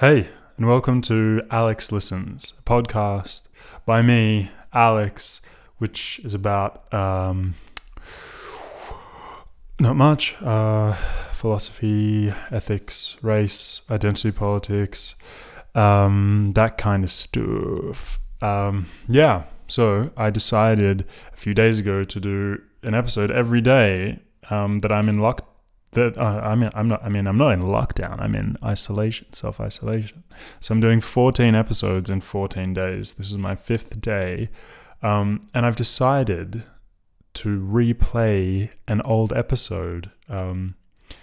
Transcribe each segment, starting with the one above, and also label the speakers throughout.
Speaker 1: Hey, and welcome to Alex Listens, a podcast by me, Alex, which is about um, not much uh, philosophy, ethics, race, identity politics, um, that kind of stuff. Um, yeah, so I decided a few days ago to do an episode every day um, that I'm in lock that uh, I mean I'm not I mean I'm not in lockdown. I'm in isolation self isolation so I'm doing 14 episodes in 14 days. This is my fifth day. Um, and I've decided to replay an old episode um,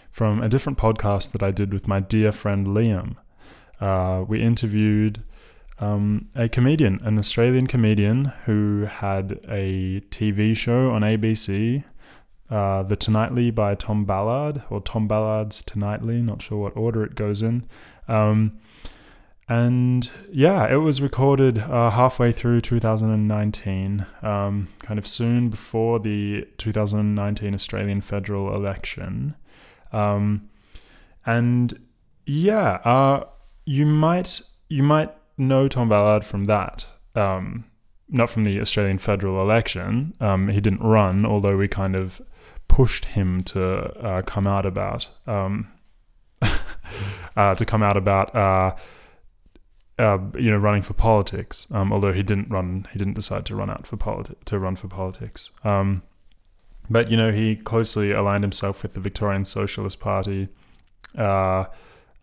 Speaker 1: from a different podcast that I did with my dear friend Liam. Uh, we interviewed um, a comedian an Australian comedian who had a TV show on ABC uh, the Tonightly by Tom Ballard, or Tom Ballard's Tonightly, not sure what order it goes in. Um, and yeah, it was recorded uh, halfway through 2019, um, kind of soon before the 2019 Australian federal election. Um, and yeah, uh, you might you might know Tom Ballard from that. Um, not from the Australian federal election. Um, he didn't run, although we kind of pushed him to uh, come out about um, uh, to come out about uh, uh, you know running for politics. Um, although he didn't run, he didn't decide to run out for politi- to run for politics. Um, but you know he closely aligned himself with the Victorian Socialist Party, uh,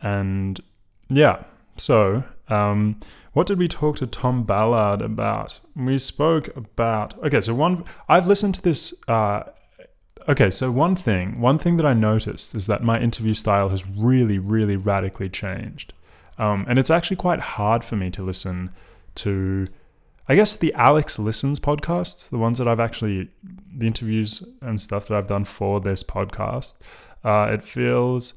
Speaker 1: and yeah. So, um, what did we talk to Tom Ballard about? We spoke about okay. So one, I've listened to this uh, okay, so one thing, one thing that I noticed is that my interview style has really, really radically changed. Um, and it's actually quite hard for me to listen to, I guess, the Alex Listens podcasts, the ones that I've actually, the interviews and stuff that I've done for this podcast. Uh, it feels,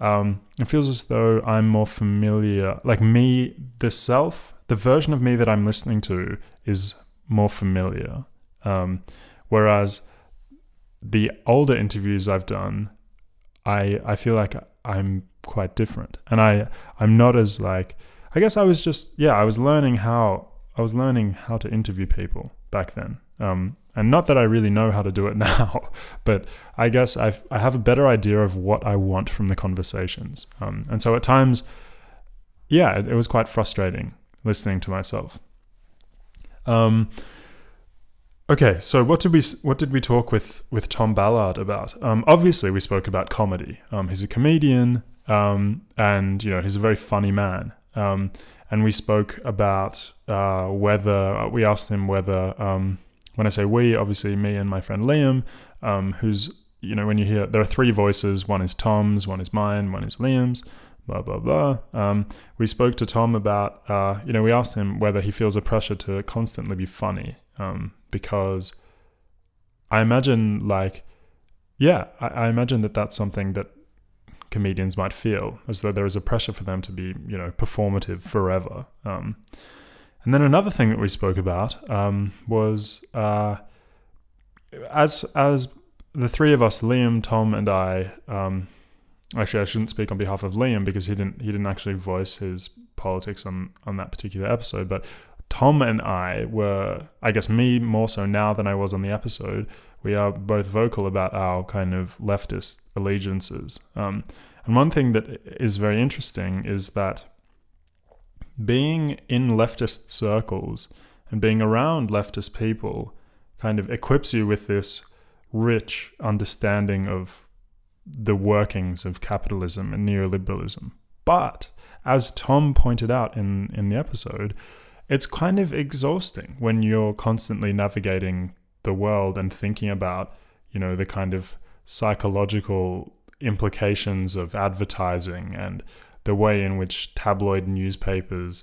Speaker 1: um, it feels as though I'm more familiar, like me, the self, the version of me that I'm listening to is more familiar. Um, whereas the older interviews I've done, I I feel like I'm quite different, and I I'm not as like I guess I was just yeah I was learning how I was learning how to interview people back then. Um, and not that I really know how to do it now, but I guess i I have a better idea of what I want from the conversations. Um, and so at times, yeah, it, it, was quite frustrating listening to myself. Um, Okay, so what did we what did we talk with with Tom Ballard about? Um, obviously, we spoke about comedy. Um, he's a comedian, um, and you know he's a very funny man. Um, and we spoke about uh, whether uh, we asked him whether um, when I say we, obviously me and my friend Liam, um, who's you know when you hear there are three voices. One is Tom's, one is mine, one is Liam's. Blah blah blah. we spoke to Tom about uh, you know we asked him whether he feels a pressure to constantly be funny. Um, because I imagine like yeah, I, I, imagine that that's something that comedians might feel as though there is a pressure for them to be you know performative forever. Um, and then another thing that we spoke about um, was uh, as as the three of us, Liam, Tom, and I. Um, actually, I shouldn't speak on behalf of Liam because he didn't he didn't actually voice his politics on on that particular episode. But Tom and I were, I guess, me more so now than I was on the episode. We are both vocal about our kind of leftist allegiances. Um, and one thing that is very interesting is that being in leftist circles and being around leftist people kind of equips you with this rich understanding of the workings of capitalism and neoliberalism. But as Tom pointed out in, in the episode, it's kind of exhausting when you're constantly navigating the world and thinking about, you know, the kind of psychological implications of advertising and the way in which tabloid newspapers,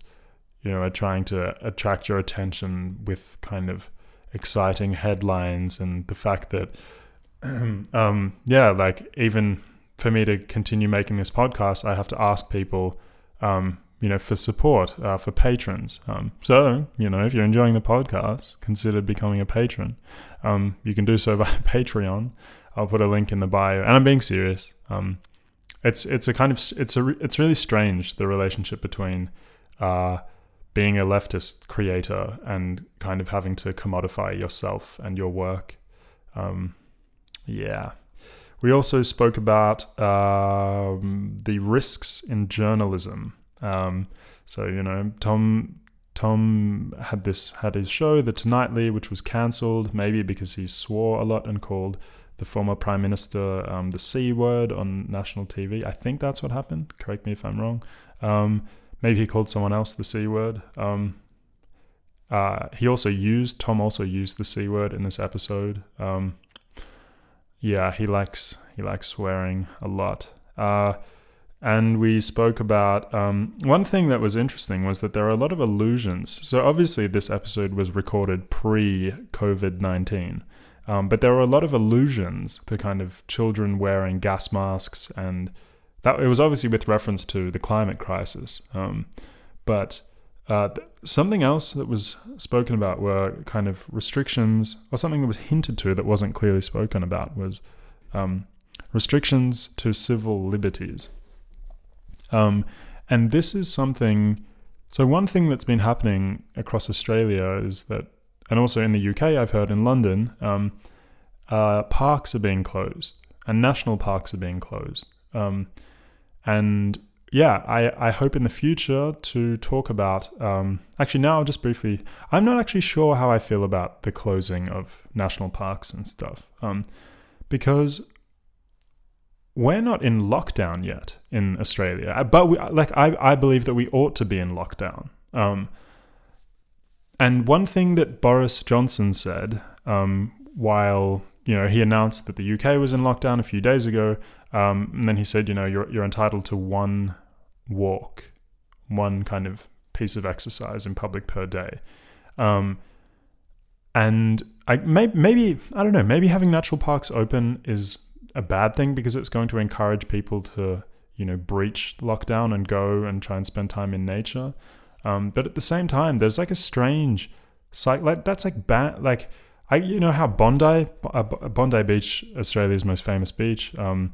Speaker 1: you know, are trying to attract your attention with kind of exciting headlines and the fact that, um, yeah, like even for me to continue making this podcast, I have to ask people, um, you know, for support, uh, for patrons. Um, so, you know, if you're enjoying the podcast, consider becoming a patron. Um, you can do so via Patreon. I'll put a link in the bio. And I'm being serious. Um, it's it's a kind of it's a it's really strange the relationship between uh, being a leftist creator and kind of having to commodify yourself and your work. Um, yeah. We also spoke about um, the risks in journalism. Um, so you know, Tom Tom had this had his show, The Tonightly, which was cancelled, maybe because he swore a lot and called the former prime minister um, the c word on national TV. I think that's what happened. Correct me if I'm wrong. Um, maybe he called someone else the c word. Um, uh, he also used Tom also used the c word in this episode. Um, yeah, he likes he likes swearing a lot. Uh, and we spoke about um, one thing that was interesting was that there are a lot of allusions. So obviously, this episode was recorded pre COVID nineteen, um, but there were a lot of allusions to kind of children wearing gas masks, and that it was obviously with reference to the climate crisis. Um, but uh, something else that was spoken about were kind of restrictions, or something that was hinted to that wasn't clearly spoken about was um, restrictions to civil liberties. Um, and this is something. So one thing that's been happening across Australia is that, and also in the UK, I've heard in London, um, uh, parks are being closed and national parks are being closed. Um, and yeah, I, I hope in the future to talk about. Um, actually, now just briefly, I'm not actually sure how I feel about the closing of national parks and stuff, um, because we're not in lockdown yet in Australia, uh, but we, like I, I believe that we ought to be in lockdown. Um, and one thing that Boris Johnson said um, while you know he announced that the UK was in lockdown a few days ago, um, and then he said, you know, you're you're entitled to one walk, one kind of piece of exercise in public per day. Um, and I may, maybe I don't know, maybe having natural parks open is a bad thing because it's going to encourage people to you know breach lockdown and go and try and spend time in nature. Um, but at the same time, there's like a strange psych like that's like bad like I you know how Bondi uh, Bondi Beach Australia's most famous beach um,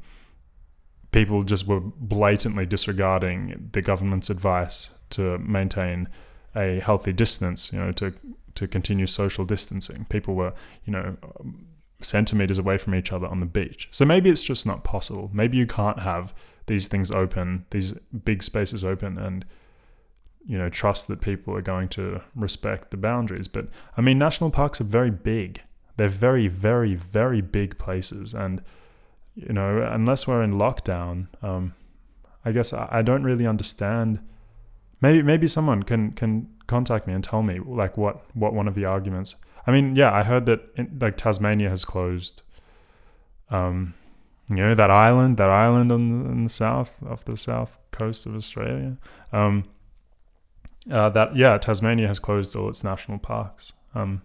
Speaker 1: people just were blatantly disregarding the government's advice to maintain a healthy distance you know to to continue social distancing people were you know centimeters away from each other on the beach. So maybe it's just not possible. Maybe you can't have these things open, these big spaces open, and you know trust that people are going to respect the boundaries. But I mean, national parks are very big. They're very, very, very big places, and you know, unless we're in lockdown, um, I guess I, I don't really understand. Maybe maybe someone can can contact me and tell me like what what one of the arguments I mean, yeah, I heard that in, like Tasmania has closed. Um, you know that island, that island on the, in the south, off the south coast of Australia. Um, uh, that yeah, Tasmania has closed all its national parks. Um,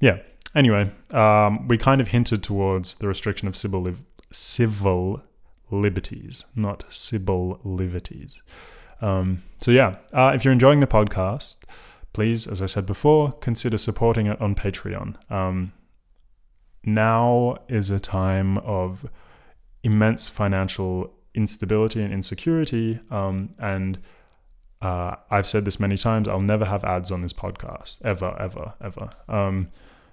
Speaker 1: yeah. Anyway, um, we kind of hinted towards the restriction of civil civil liberties, not civil liberties. Um, so yeah, uh, if you're enjoying the podcast, please, as I said before, consider supporting it on Patreon. Um, now is a time of immense financial instability and insecurity. Um, and uh, I've said this many times I'll never have ads on this podcast, ever, ever, ever. Um,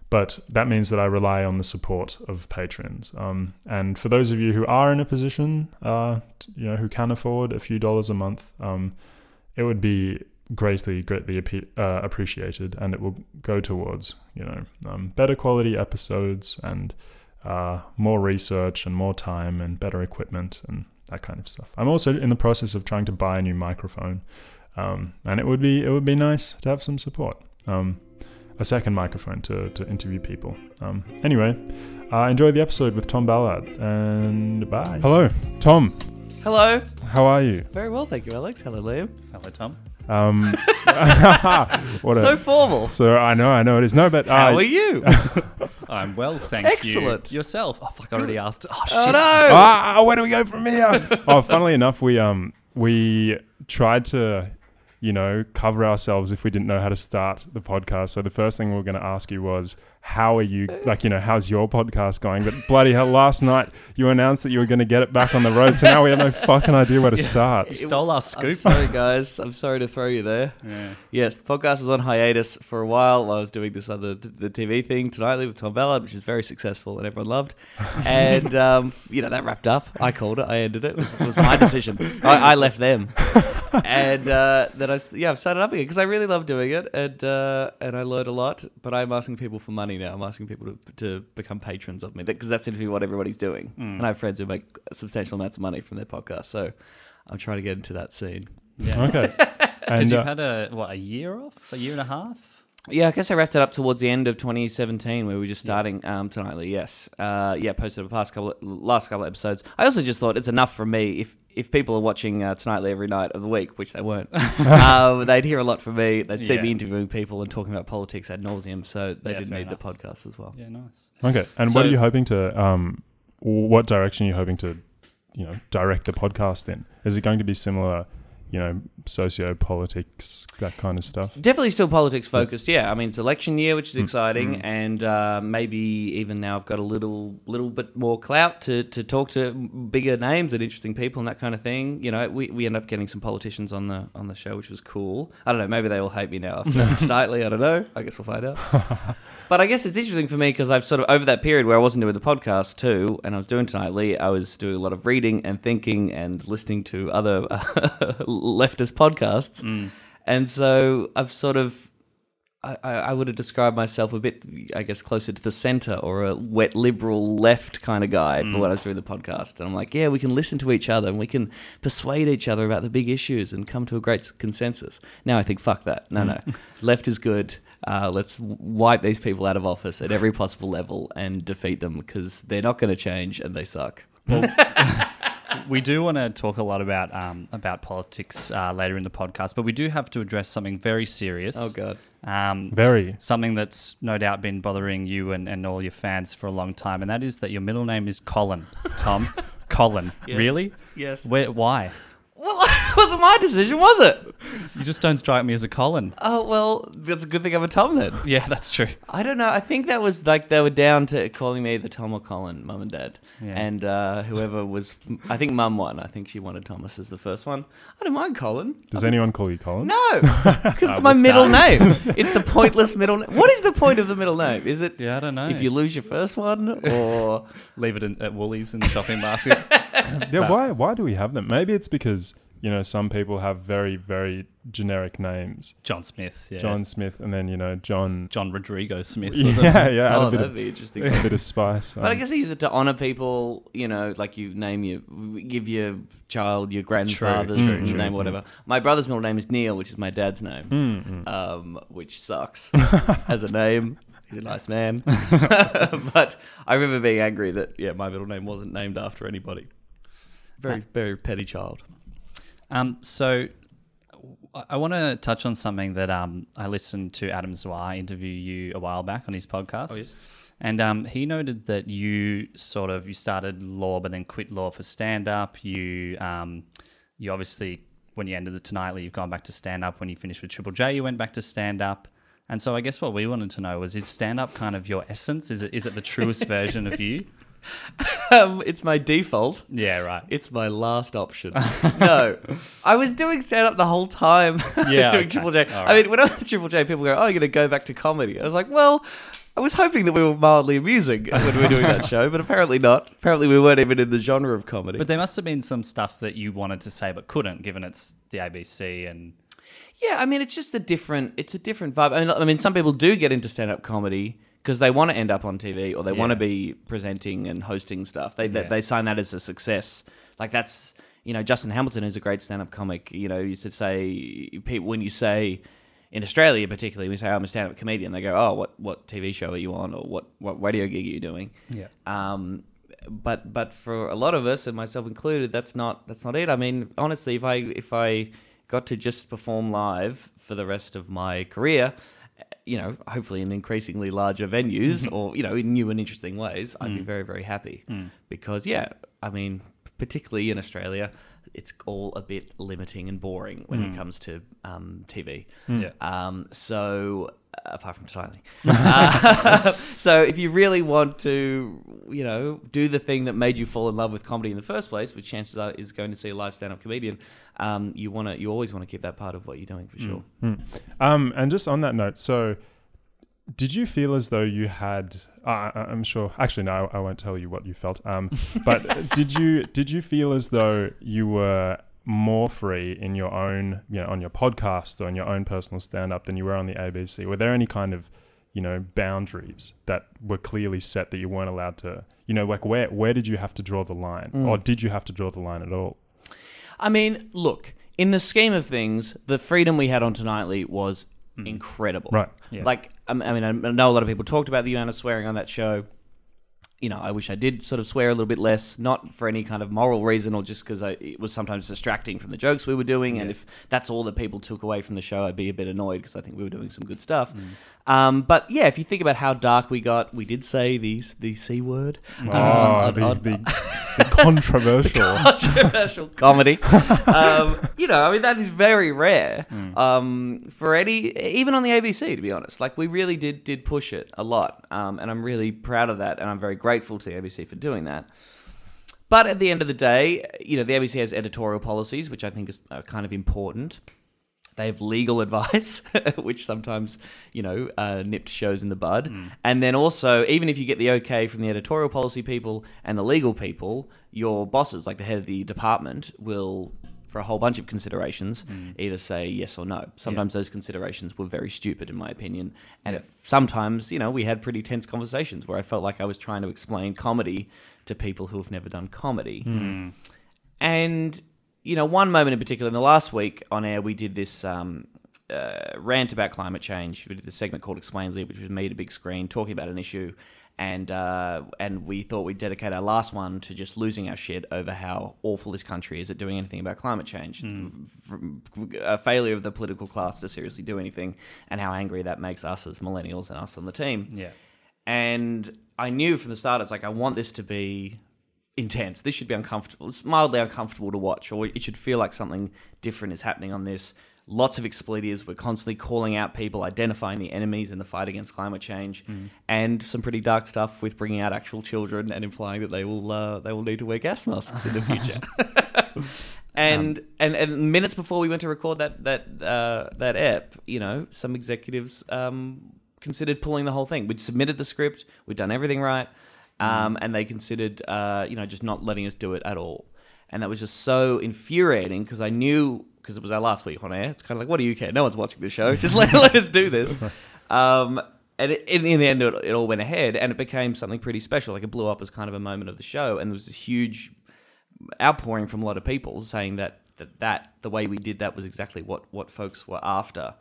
Speaker 1: but that means that I rely on the support of patrons. Um, and for those of you who are in a position, uh, you know, who can afford a few dollars a month, um, it would be greatly, greatly uh, appreciated, and it will go towards you know um, better quality episodes and uh, more research and more time and better equipment and that kind of stuff. I'm also in the process of trying to buy a new microphone, um, and it would be it would be nice to have some support. Um, a second microphone to, to interview people. Um, anyway, uh, enjoy the episode with Tom Ballard and bye. Hello, Tom.
Speaker 2: Hello.
Speaker 1: How are you?
Speaker 2: Very well, thank you, Alex. Hello, Liam.
Speaker 3: Hello, Tom.
Speaker 1: Um,
Speaker 2: what so formal.
Speaker 1: So I know, I know it is. No, but
Speaker 2: uh, how are you?
Speaker 3: I'm well, thank
Speaker 2: Excellent.
Speaker 3: you. Excellent. Yourself? Oh fuck, I already asked. Oh, shit.
Speaker 2: oh no!
Speaker 1: Ah, where do we go from here? oh, funnily enough, we um we tried to you know, cover ourselves if we didn't know how to start the podcast. So the first thing we were going to ask you was, how are you, like, you know, how's your podcast going? But bloody hell, last night you announced that you were going to get it back on the road. So now we have no fucking idea where to start.
Speaker 3: You stole our
Speaker 2: I'm
Speaker 3: scoop.
Speaker 2: sorry, guys. I'm sorry to throw you there.
Speaker 3: Yeah.
Speaker 2: Yes, the podcast was on hiatus for a while while I was doing this other the TV thing tonightly with Tom Ballard, which is very successful and everyone loved. And um, you know that wrapped up. I called it. I ended it. It was, it was my decision. I, I left them, and uh, then I s- yeah I've started up again because I really love doing it and uh, and I learned a lot. But I'm asking people for money now. I'm asking people to, to become patrons of me because that seems to be what everybody's doing. And I have friends who make substantial amounts of money from their podcast. So I'm trying to get into that scene.
Speaker 3: Yeah.
Speaker 1: Okay.
Speaker 3: Because you've
Speaker 1: uh,
Speaker 3: had a what a year off, a year and a half.
Speaker 2: Yeah, I guess I wrapped it up towards the end of 2017, where we were just starting um, tonightly. Yes, uh, yeah, posted the past couple, last couple of episodes. I also just thought it's enough from me. If if people are watching uh, tonightly every night of the week, which they weren't, um, they'd hear a lot from me. They'd see
Speaker 3: Yeah.
Speaker 2: me interviewing people and talking about politics ad nauseum. So they
Speaker 3: Yeah,
Speaker 2: didn't need
Speaker 3: enough.
Speaker 2: the podcast as well.
Speaker 3: Yeah, nice.
Speaker 1: okay. And what are you hoping to, um, what direction are you hoping to, you know, direct the podcast in? Is it going to be similar, you know, socio politics, that kind of stuff?
Speaker 2: Definitely still politics focused. Yeah, I mean it's election year, which is
Speaker 1: Mm.
Speaker 2: exciting, and uh, maybe even now I've got a little little bit more clout to, to talk to bigger names and interesting people and that kind of thing. You know, we, we end up getting some politicians on the on the show, which was cool. I don't know, maybe they all hate me now after nightly. I don't know. I guess we'll find out. But I guess it's interesting for me because I've sort of over that period where I wasn't doing the podcast too, and I was doing tonightly. I was doing a lot of reading and thinking and listening to other leftist podcasts, mm. and so I've sort of. I, I would have described myself a bit, I guess, closer to the center or a wet liberal left kind of guy for mm. when I was doing the podcast. And I'm like, yeah, we can listen to each other and we can persuade each other about the big issues and come to a great consensus. Now I think, fuck that. No, mm. no. Left is good. Uh, let's wipe these people out of office at every possible level and defeat them because they're not going to change and they suck.
Speaker 3: We do want to talk a lot about um, about politics uh, later in the podcast, but we do have to address something very serious.
Speaker 2: Oh, God.
Speaker 3: Um,
Speaker 1: Very.
Speaker 3: something that's no doubt been bothering you and, and all your fans for a long time, and that is that your middle name is Colin. Tom, Colin.
Speaker 2: Yes.
Speaker 3: Really?
Speaker 2: Yes.
Speaker 3: Where, why?
Speaker 2: Well, it wasn't my decision, was it?
Speaker 3: You just don't strike me as a Colin.
Speaker 2: Oh, well, that's a good thing I'm a Tom then.
Speaker 3: Yeah, that's true.
Speaker 2: I don't know. I think that was like they were down to calling me the Tom or Colin, mum and dad.
Speaker 3: Yeah.
Speaker 2: And uh, whoever was, I think mum won. I think she wanted Thomas as the first one. I don't mind Colin.
Speaker 1: Does anyone call you Colin?
Speaker 2: No, because it's my middle name. It's the pointless middle name. What is the point of the middle name? Is it
Speaker 3: Yeah, I don't know.
Speaker 2: if you lose your first one or.
Speaker 3: leave it in, at Woolies in the shopping basket.
Speaker 1: Yeah, why why do we have them? Maybe it's because, you know, some people have very, very generic names.
Speaker 3: John Smith. Yeah.
Speaker 1: John Smith and then, you know, John
Speaker 3: John Rodrigo Smith. was it?
Speaker 1: Yeah, yeah,
Speaker 2: Oh,
Speaker 1: a bit
Speaker 2: that'd
Speaker 1: of
Speaker 2: be interesting.
Speaker 1: a bit of spice.
Speaker 2: But I
Speaker 1: Um,
Speaker 2: guess they use it to honor people, you know, like you name your, give your child your grandfather's
Speaker 3: true,
Speaker 1: true.
Speaker 2: name, or whatever. My brother's middle name is Neil, which is my dad's name,
Speaker 1: mm, mm.
Speaker 2: um, which sucks as a name. He's a nice man. but I remember being angry that, yeah, my middle name wasn't named after anybody. Very, very petty child.
Speaker 3: Um, so I, I want to touch on something that um, I listened to Adam Zwar interview you a while back on his podcast.
Speaker 2: Oh, yes.
Speaker 3: And um, he noted that you sort of you started law, but then quit law for stand up. You um, you obviously when you ended the Tonightly, you've gone back to stand up. When you finished with Triple J, you went back to stand up. And so I guess what we wanted to know was is stand up kind of your essence? Is it is it the truest version of you?
Speaker 2: Um, it's my default.
Speaker 3: Yeah, right.
Speaker 2: It's my last option. no, I was doing stand up the whole time. I was
Speaker 3: Yeah,
Speaker 2: doing
Speaker 3: okay.
Speaker 2: Triple J.
Speaker 3: All
Speaker 2: I mean, when I was Triple J, people go, "Oh, you're going to go back to comedy." I was like, "Well, I was hoping that we were mildly amusing when we were doing that show, but apparently not. Apparently, we weren't even in the genre of comedy."
Speaker 3: But there must have been some stuff that you wanted to say but couldn't, given it's the ABC and
Speaker 2: Yeah, I mean, it's just a different. It's a different vibe. I mean, I mean, some people do get into stand-up comedy because they want to end up on TV or they want to be presenting and hosting stuff. They they, they sign that as a success. Like that's you know Justin Hamilton is a great stand-up comic. You know, used to say people when you say in Australia particularly, we say I'm a stand-up comedian. They go, oh, what what TV show are you on or what what radio gig are you doing?
Speaker 3: yeah.
Speaker 2: Um, but but for a lot of us, and myself included, that's not that's not it. I mean, honestly, if I if I got to just perform live for the rest of my career, you know, hopefully in increasingly larger venues or you know in new and interesting ways, I'd be very very happy because yeah, I mean, particularly in Australia. it's all a bit limiting and boring when it comes to um, TV.
Speaker 3: Yeah.
Speaker 2: Um, so apart from tightly, uh, so if you really want to, you know, do the thing that made you fall in love with comedy in the first place, which chances are is going to see a live stand-up comedian, um, you want to, you always want to keep that part of what you're doing for sure.
Speaker 1: Um, and just on that note, so did you feel as though you had? Uh, I'm sure. Actually, no, I I won't tell you what you felt. Um, but did you did you feel as though you were more free in your own, you know, on your podcast or on your own personal stand up than you were on the ABC? Were there any kind of you know boundaries that were clearly set that you weren't allowed to? You know, like where where did you have to draw the line, mm. or did you have to draw the line at all?
Speaker 2: I mean, look, in the scheme of things, the freedom we had on Tonightly was mm. incredible.
Speaker 1: Right.
Speaker 3: Yeah.
Speaker 2: Like, I I mean, I know a lot of people talked about the amount of swearing on that show. You know, I wish I did sort of swear a little bit less, not for any kind of moral reason or just because it was sometimes distracting from the jokes we were doing. And if that's all that people took away from the show, I'd be a bit annoyed because I think we were doing some good stuff. Um, but yeah, if you think about how dark we got, we did say the, the C word.
Speaker 1: Oh,
Speaker 2: on-
Speaker 1: the, the, the controversial.
Speaker 2: controversial comedy. um, you know, I mean, that is very rare um, for any, even on the ABC, to be honest. Like, we really did did push it a lot, um, and I'm really proud of that, and I'm very grateful to the ABC for doing that. But at the end of the day, you know, the ABC has editorial policies, which I think is kind of important. They have legal advice, which sometimes, you know, uh, nipped shows in the bud. And then also, even if you get the okay from the editorial policy people and the legal people, your bosses, like the head of the department, will, for a whole bunch of considerations, either say yes or no. Sometimes those considerations were very stupid, in my opinion. And if, sometimes, you know, we had pretty tense conversations where I felt like I was trying to explain comedy to people who have never done comedy. And you know, one moment in particular in the last week on air, we did this um, uh, rant about climate change. We did a segment called "Explains It," which was me at a big screen talking about an issue, and uh, and we thought we'd dedicate our last one to just losing our shit over how awful this country is at doing anything about climate change, a failure of the political class to seriously do anything, and how angry that makes us as millennials and us on the team.
Speaker 3: Yeah.
Speaker 2: And I knew from the start, it's like, I want this to be intense. This should be uncomfortable. It's mildly uncomfortable to watch, or it should feel like something different is happening on this. Lots of expletives. We're constantly calling out people, identifying the enemies in the fight against climate change, and some pretty dark stuff with bringing out actual children and implying that they will uh, they will need to wear gas masks in the future. and, and and minutes before we went to record that that uh, that ep, you know, some executives um, considered pulling the whole thing. We'd submitted the script, we'd done everything right, um, and they considered, uh, you know, just not letting us do it at all. And that was just so infuriating because I knew because it was our last week on air. It's kind of like, what do you care? No one's watching the show. Just let, let us do this. Um, and it, in, the end, it, it all went ahead, and it became something pretty special. Like it blew up as kind of a moment of the show, and there was this huge outpouring from a lot of people saying that that, that the way we did that was exactly what what folks were after.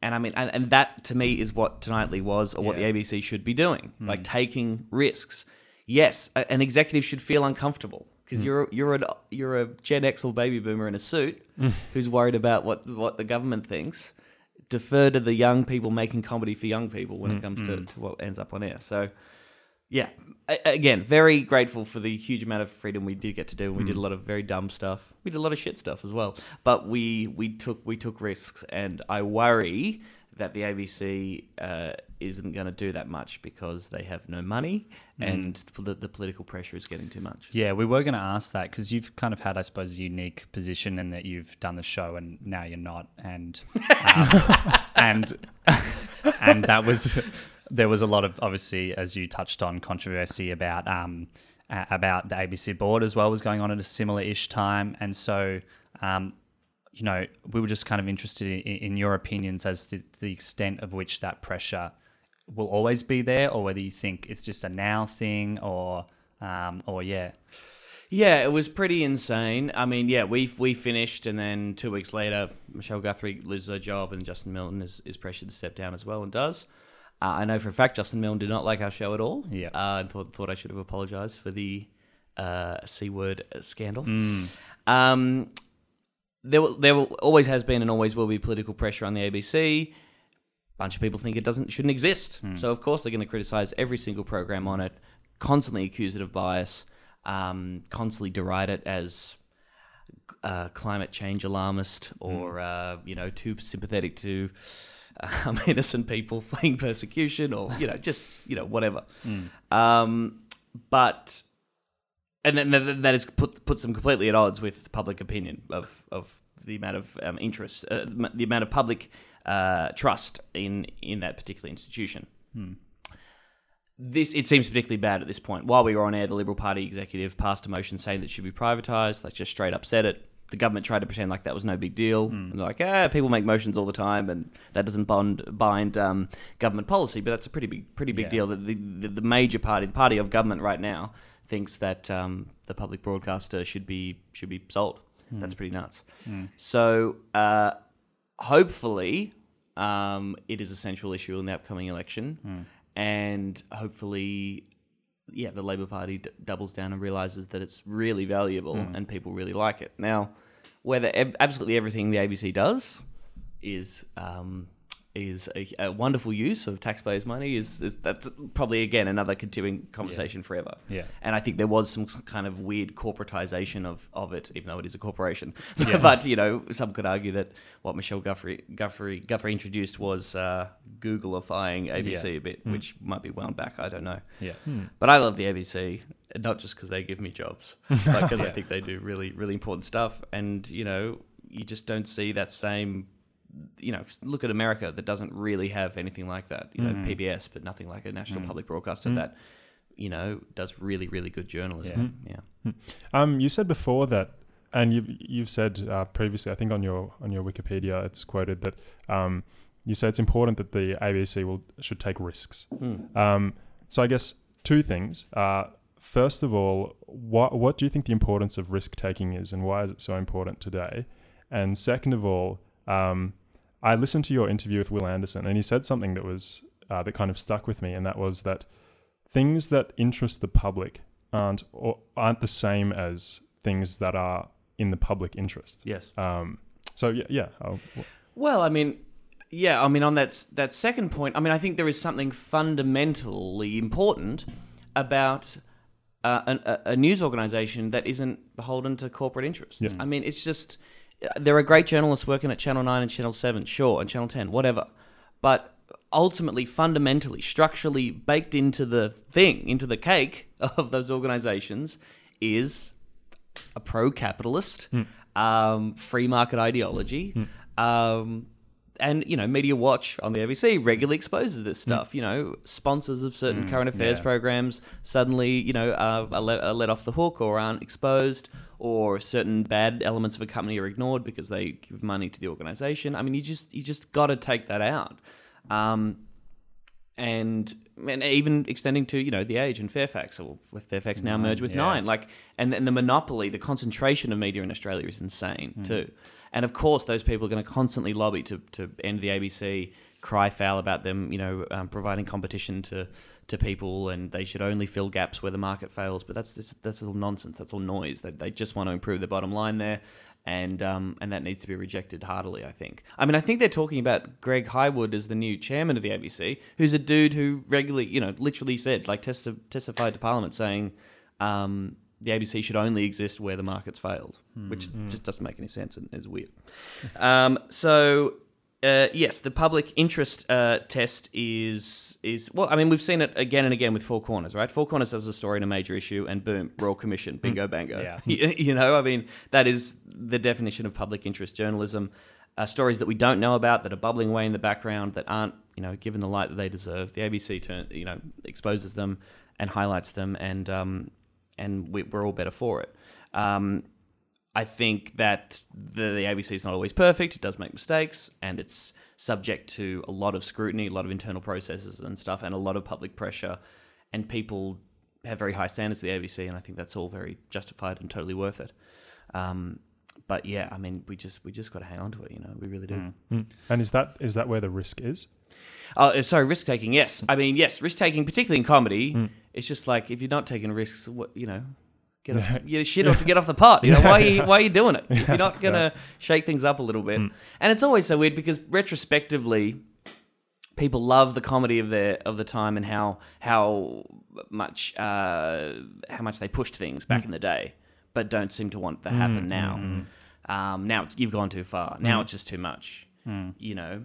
Speaker 2: And I mean, and, and that to me is what Tonightly was, or what the ABC should be doing, like taking risks. Yes, a- an executive should feel uncomfortable because hmm. you're you're a you're a Gen X or baby boomer in a suit hmm. who's worried about what what the government thinks. Defer to the young people making comedy for young people when it hmm. comes to, to what ends up on air. So, yeah, A- again, very grateful for the huge amount of freedom we did get to do. And we did a lot of very dumb stuff. We did a lot of shit stuff as well. But we we took we took risks, and I worry that the ABC uh, isn't going to do that much because they have no money, and the, the political pressure is getting too much.
Speaker 3: Yeah, we were going to ask that because you've kind of had, I suppose, a unique position in that you've done the show and now you're not, and um, and and that was there was a lot of obviously, as you touched on, controversy about um about the ABC board as well was going on at a similar ish time, and so um you know we were just kind of interested in, in your opinions as to the extent of which that pressure will always be there, or whether you think it's just a now thing, or um, or yeah,
Speaker 2: Yeah, it was pretty insane. I mean, yeah, we we finished, and then two weeks later, Michelle Guthrie loses her job, and Justin Milne is, is pressured to step down as well, and does. Uh, I know for a fact Justin Milne did not like our show at all.
Speaker 3: Yeah.
Speaker 2: uh, and thought thought I should have apologized for the uh, c word scandal. Um, there will, there will always has been and always will be political pressure on the ABC. A bunch of people think it doesn't shouldn't exist. So of course they're going to criticize every single program on it, constantly accuse it of bias, um, constantly deride it as uh, climate change alarmist or uh, you know too sympathetic to um, innocent people fleeing persecution or you know just you know whatever. Um, but and then that, that is put puts them completely at odds with public opinion of of the amount of um, interest, uh, the amount of public uh, trust in in that particular institution. This it seems particularly bad at this point. While we were on air, the Liberal Party executive passed a motion saying that it should be privatised. Like just straight up said it. The government tried to pretend like that was no big deal. And they're like, ah, people make motions all the time, and that doesn't bond bind um, government policy. But that's a pretty big, pretty big
Speaker 3: Yeah.
Speaker 2: deal. That the, the the major party, the party of government right now, thinks that um, the public broadcaster should be should be sold. That's pretty nuts. So uh, hopefully, um, it is a central issue in the upcoming election, and hopefully, yeah, the Labor Party d- doubles down and realizes that it's really valuable and people really like it. Now, whether absolutely everything the ABC does is um, is a, a wonderful use of taxpayers' money is, is that's probably again another continuing conversation forever.
Speaker 3: Yeah.
Speaker 2: And I think there was some kind of weird corporatization of, of it, even though it is a corporation. but you know, some could argue that what Michelle Guffrey Guthrie Guthrie introduced was uh, Googleifying ABC
Speaker 3: Yeah.
Speaker 2: a bit, which might be wound back. I don't know.
Speaker 3: Yeah.
Speaker 2: But I love the ABC, not just because they give me jobs, but because I think they do really, really important stuff. And you know, you just don't see that same. You know, look at America that doesn't really have anything like that. You know, PBS, but nothing like a national public broadcaster that you know does really, really good journalism. Yeah.
Speaker 1: Um, you said before that, and you've you've said uh, previously, I think on your on your Wikipedia, it's quoted that um, you say it's important that the ABC will should take risks. Um, so I guess two things. Uh, first of all, what what do you think the importance of risk taking is, and why is it so important today? And second of all, um, I listened to your interview with Wil Anderson, and he said something that was uh, that kind of stuck with me, and that was that things that interest the public aren't or aren't the same as things that are in the public interest.
Speaker 2: Yes.
Speaker 1: Um, so yeah, yeah. I'll,
Speaker 2: Well, I mean, yeah, I mean, on that that second point, I mean, I think there is something fundamentally important about uh, an, a, a news organization that isn't beholden to corporate interests. I mean, it's just there are great journalists working at Channel Nine and Channel Seven, sure, and Channel Ten, whatever, but ultimately, fundamentally, structurally baked into the thing, into the cake of those organizations, is a pro-capitalist, um, free market ideology, um, and you know, Media Watch on the ABC regularly exposes this stuff. You know, sponsors of certain current affairs
Speaker 3: yeah.
Speaker 2: programs suddenly, you know, uh, are, let, are let off the hook or aren't exposed, or certain bad elements of a company are ignored because they give money to the organization. I mean, you just you just got to take that out. Um, and and even extending to you know the age and Fairfax, or with Fairfax now merged with
Speaker 3: yeah.
Speaker 2: Nine, like and and the monopoly, the concentration of media in Australia is insane too. And of course, those people are going to constantly lobby to to end the ABC, cry foul about them, you know, um, providing competition to to people, and they should only fill gaps where the market fails. But that's this, that's all nonsense. That's all noise. They, they just want to improve the bottom line there, and um, and that needs to be rejected heartily. I think. I mean, I think they're talking about Greg Hywood as the new chairman of the ABC, who's a dude who regularly, you know, literally said, like, testi- testified to Parliament saying. Um, the ABC should only exist where the market's failed, which just doesn't make any sense and is weird. Um, so uh, yes, the public interest uh, test is is well. I mean, we've seen it again and again with Four Corners, right? Four Corners does a story in a major issue, and boom, Royal Commission, bingo, bango.
Speaker 3: Yeah.
Speaker 2: you, you know, I mean, that is the definition of public interest journalism. Uh, stories that we don't know about that are bubbling away in the background that aren't, you know, given the light that they deserve. The ABC turn, you know, exposes them and highlights them, and um, and we, we're all better for it. Um, I think that the, the ABC is not always perfect. It does make mistakes, and it's subject to a lot of scrutiny, a lot of internal processes and stuff, and a lot of public pressure. And people have very high standards to the ABC, and I think that's all very justified and totally worth it. Um, but yeah, I mean, we just we just got to hang on to it. You know, we really do.
Speaker 1: Mm. And is that is that where the risk is?
Speaker 2: Oh, uh, sorry, risk taking. Yes, I mean yes, risk taking, particularly in comedy. It's just like if you're not taking risks, what you know, get off, you shit off to get off the pot. You know why? Are you, why are you doing it? If you're not gonna shake things up a little bit, and it's always so weird because retrospectively, people love the comedy of their of the time and how how much uh, how much they pushed things back in the day. But but don't seem to want to happen now. Um, now it's, you've gone too far. Now it's just too much. You know.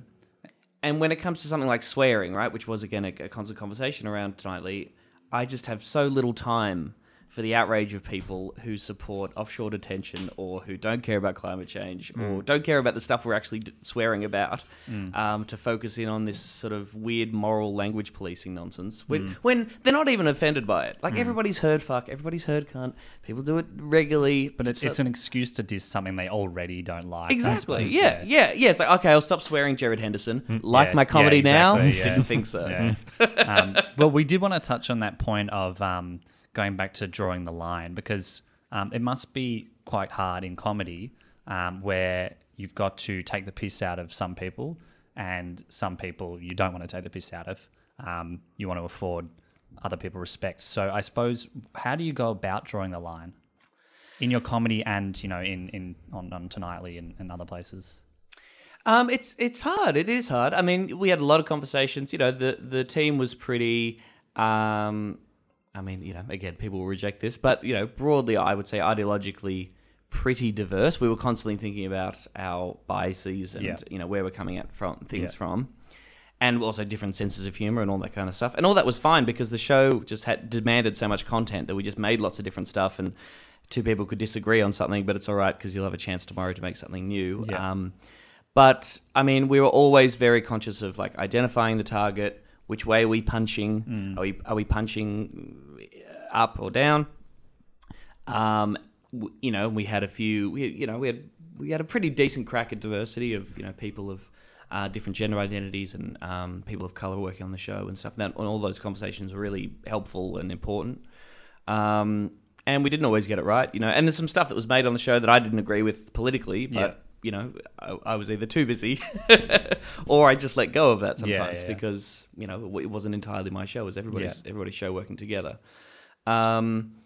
Speaker 2: And when it comes to something like swearing, right, which was again a, a constant conversation around tonightly, I just have so little time for the outrage of people who support offshore detention or who don't care about climate change or don't care about the stuff we're actually d- swearing about um, to focus in on this sort of weird moral language policing nonsense when, when they're not even offended by it. Like everybody's heard fuck, everybody's heard cunt, people do it regularly.
Speaker 3: But it's, it's an excuse to diss something they already don't like.
Speaker 2: Exactly.
Speaker 3: suppose,
Speaker 2: Yeah, yeah, yeah. It's like okay, I'll stop swearing, Gerard Henderson. Like
Speaker 3: Yeah,
Speaker 2: my comedy
Speaker 3: yeah,
Speaker 2: now.
Speaker 3: exactly, yeah.
Speaker 2: Didn't think so.
Speaker 3: Yeah. um, well, we did want to touch on that point of um, going back to drawing the line because um, it must be quite hard in comedy um, where you've got to take the piss out of some people and some people you don't want to take the piss out of. Um, you want to afford other people respect. So I suppose, how do you go about drawing the line in your comedy and you know in in on, on Tonightly and, and other places?
Speaker 2: Um, it's it's hard. It is hard. I mean, we had a lot of conversations. You know, the the team was pretty. Um, I mean, you know, again, people will reject this, but you know, broadly, I would say ideologically pretty diverse. We were constantly thinking about our biases and
Speaker 3: Yeah.
Speaker 2: you know where we're coming at from things
Speaker 3: Yeah.
Speaker 2: from, and also different senses of humor and all that kind of stuff. And all that was fine because the show just had demanded so much content that we just made lots of different stuff and. Two people could disagree on something, but it's all right because you'll have a chance tomorrow to make something new.
Speaker 3: Yeah.
Speaker 2: Um, but I mean, we were always very conscious of like identifying the target. Which way are we punching? Are we are we punching up or down? Um, you know, we had a few. We, you know, we had we had a pretty decent crack at diversity of you know people of uh, different gender identities and um, people of color working on the show and stuff. And, that, and all those conversations were really helpful and important. Um, and we didn't always get it right, you know. And there's some stuff that was made on the show that I didn't agree with politically, but
Speaker 3: Yeah.
Speaker 2: You know, I, I was either too busy or I just let go of that sometimes
Speaker 3: yeah.
Speaker 2: because you know it wasn't entirely my show; it was everybody's everybody's show working together. Um,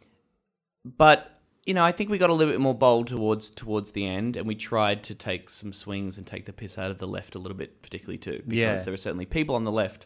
Speaker 2: but you know, I think we got a little bit more bold towards towards the end, and we tried to take some swings and take the piss out of the left a little bit, particularly too, because
Speaker 3: Yeah.
Speaker 2: there are certainly people on the left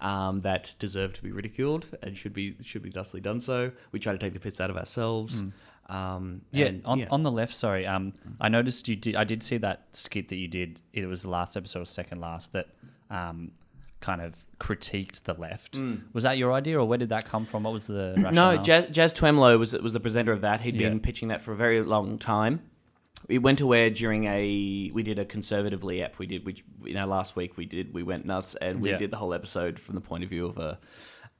Speaker 2: um, that deserve to be ridiculed and should be should be thusly done so. We try to take the piss out of ourselves. Um,
Speaker 3: Yeah,
Speaker 2: and-
Speaker 3: on,
Speaker 2: yeah.
Speaker 3: on the left. Sorry, um, I noticed you did. I did see that skit that you did. It was the last episode, or second last, that um, kind of critiqued the left. Was that your idea, or where did that come from? What was the
Speaker 2: No,
Speaker 3: rationale?
Speaker 2: Jazz, Jazz Twemlow was was the presenter of that. He'd been
Speaker 3: Yeah.
Speaker 2: pitching that for a very long time. We went to air during a we did a conservatively ep. We did which you know last week we did we went nuts and we
Speaker 3: Yeah.
Speaker 2: did the whole episode from the point of view of a.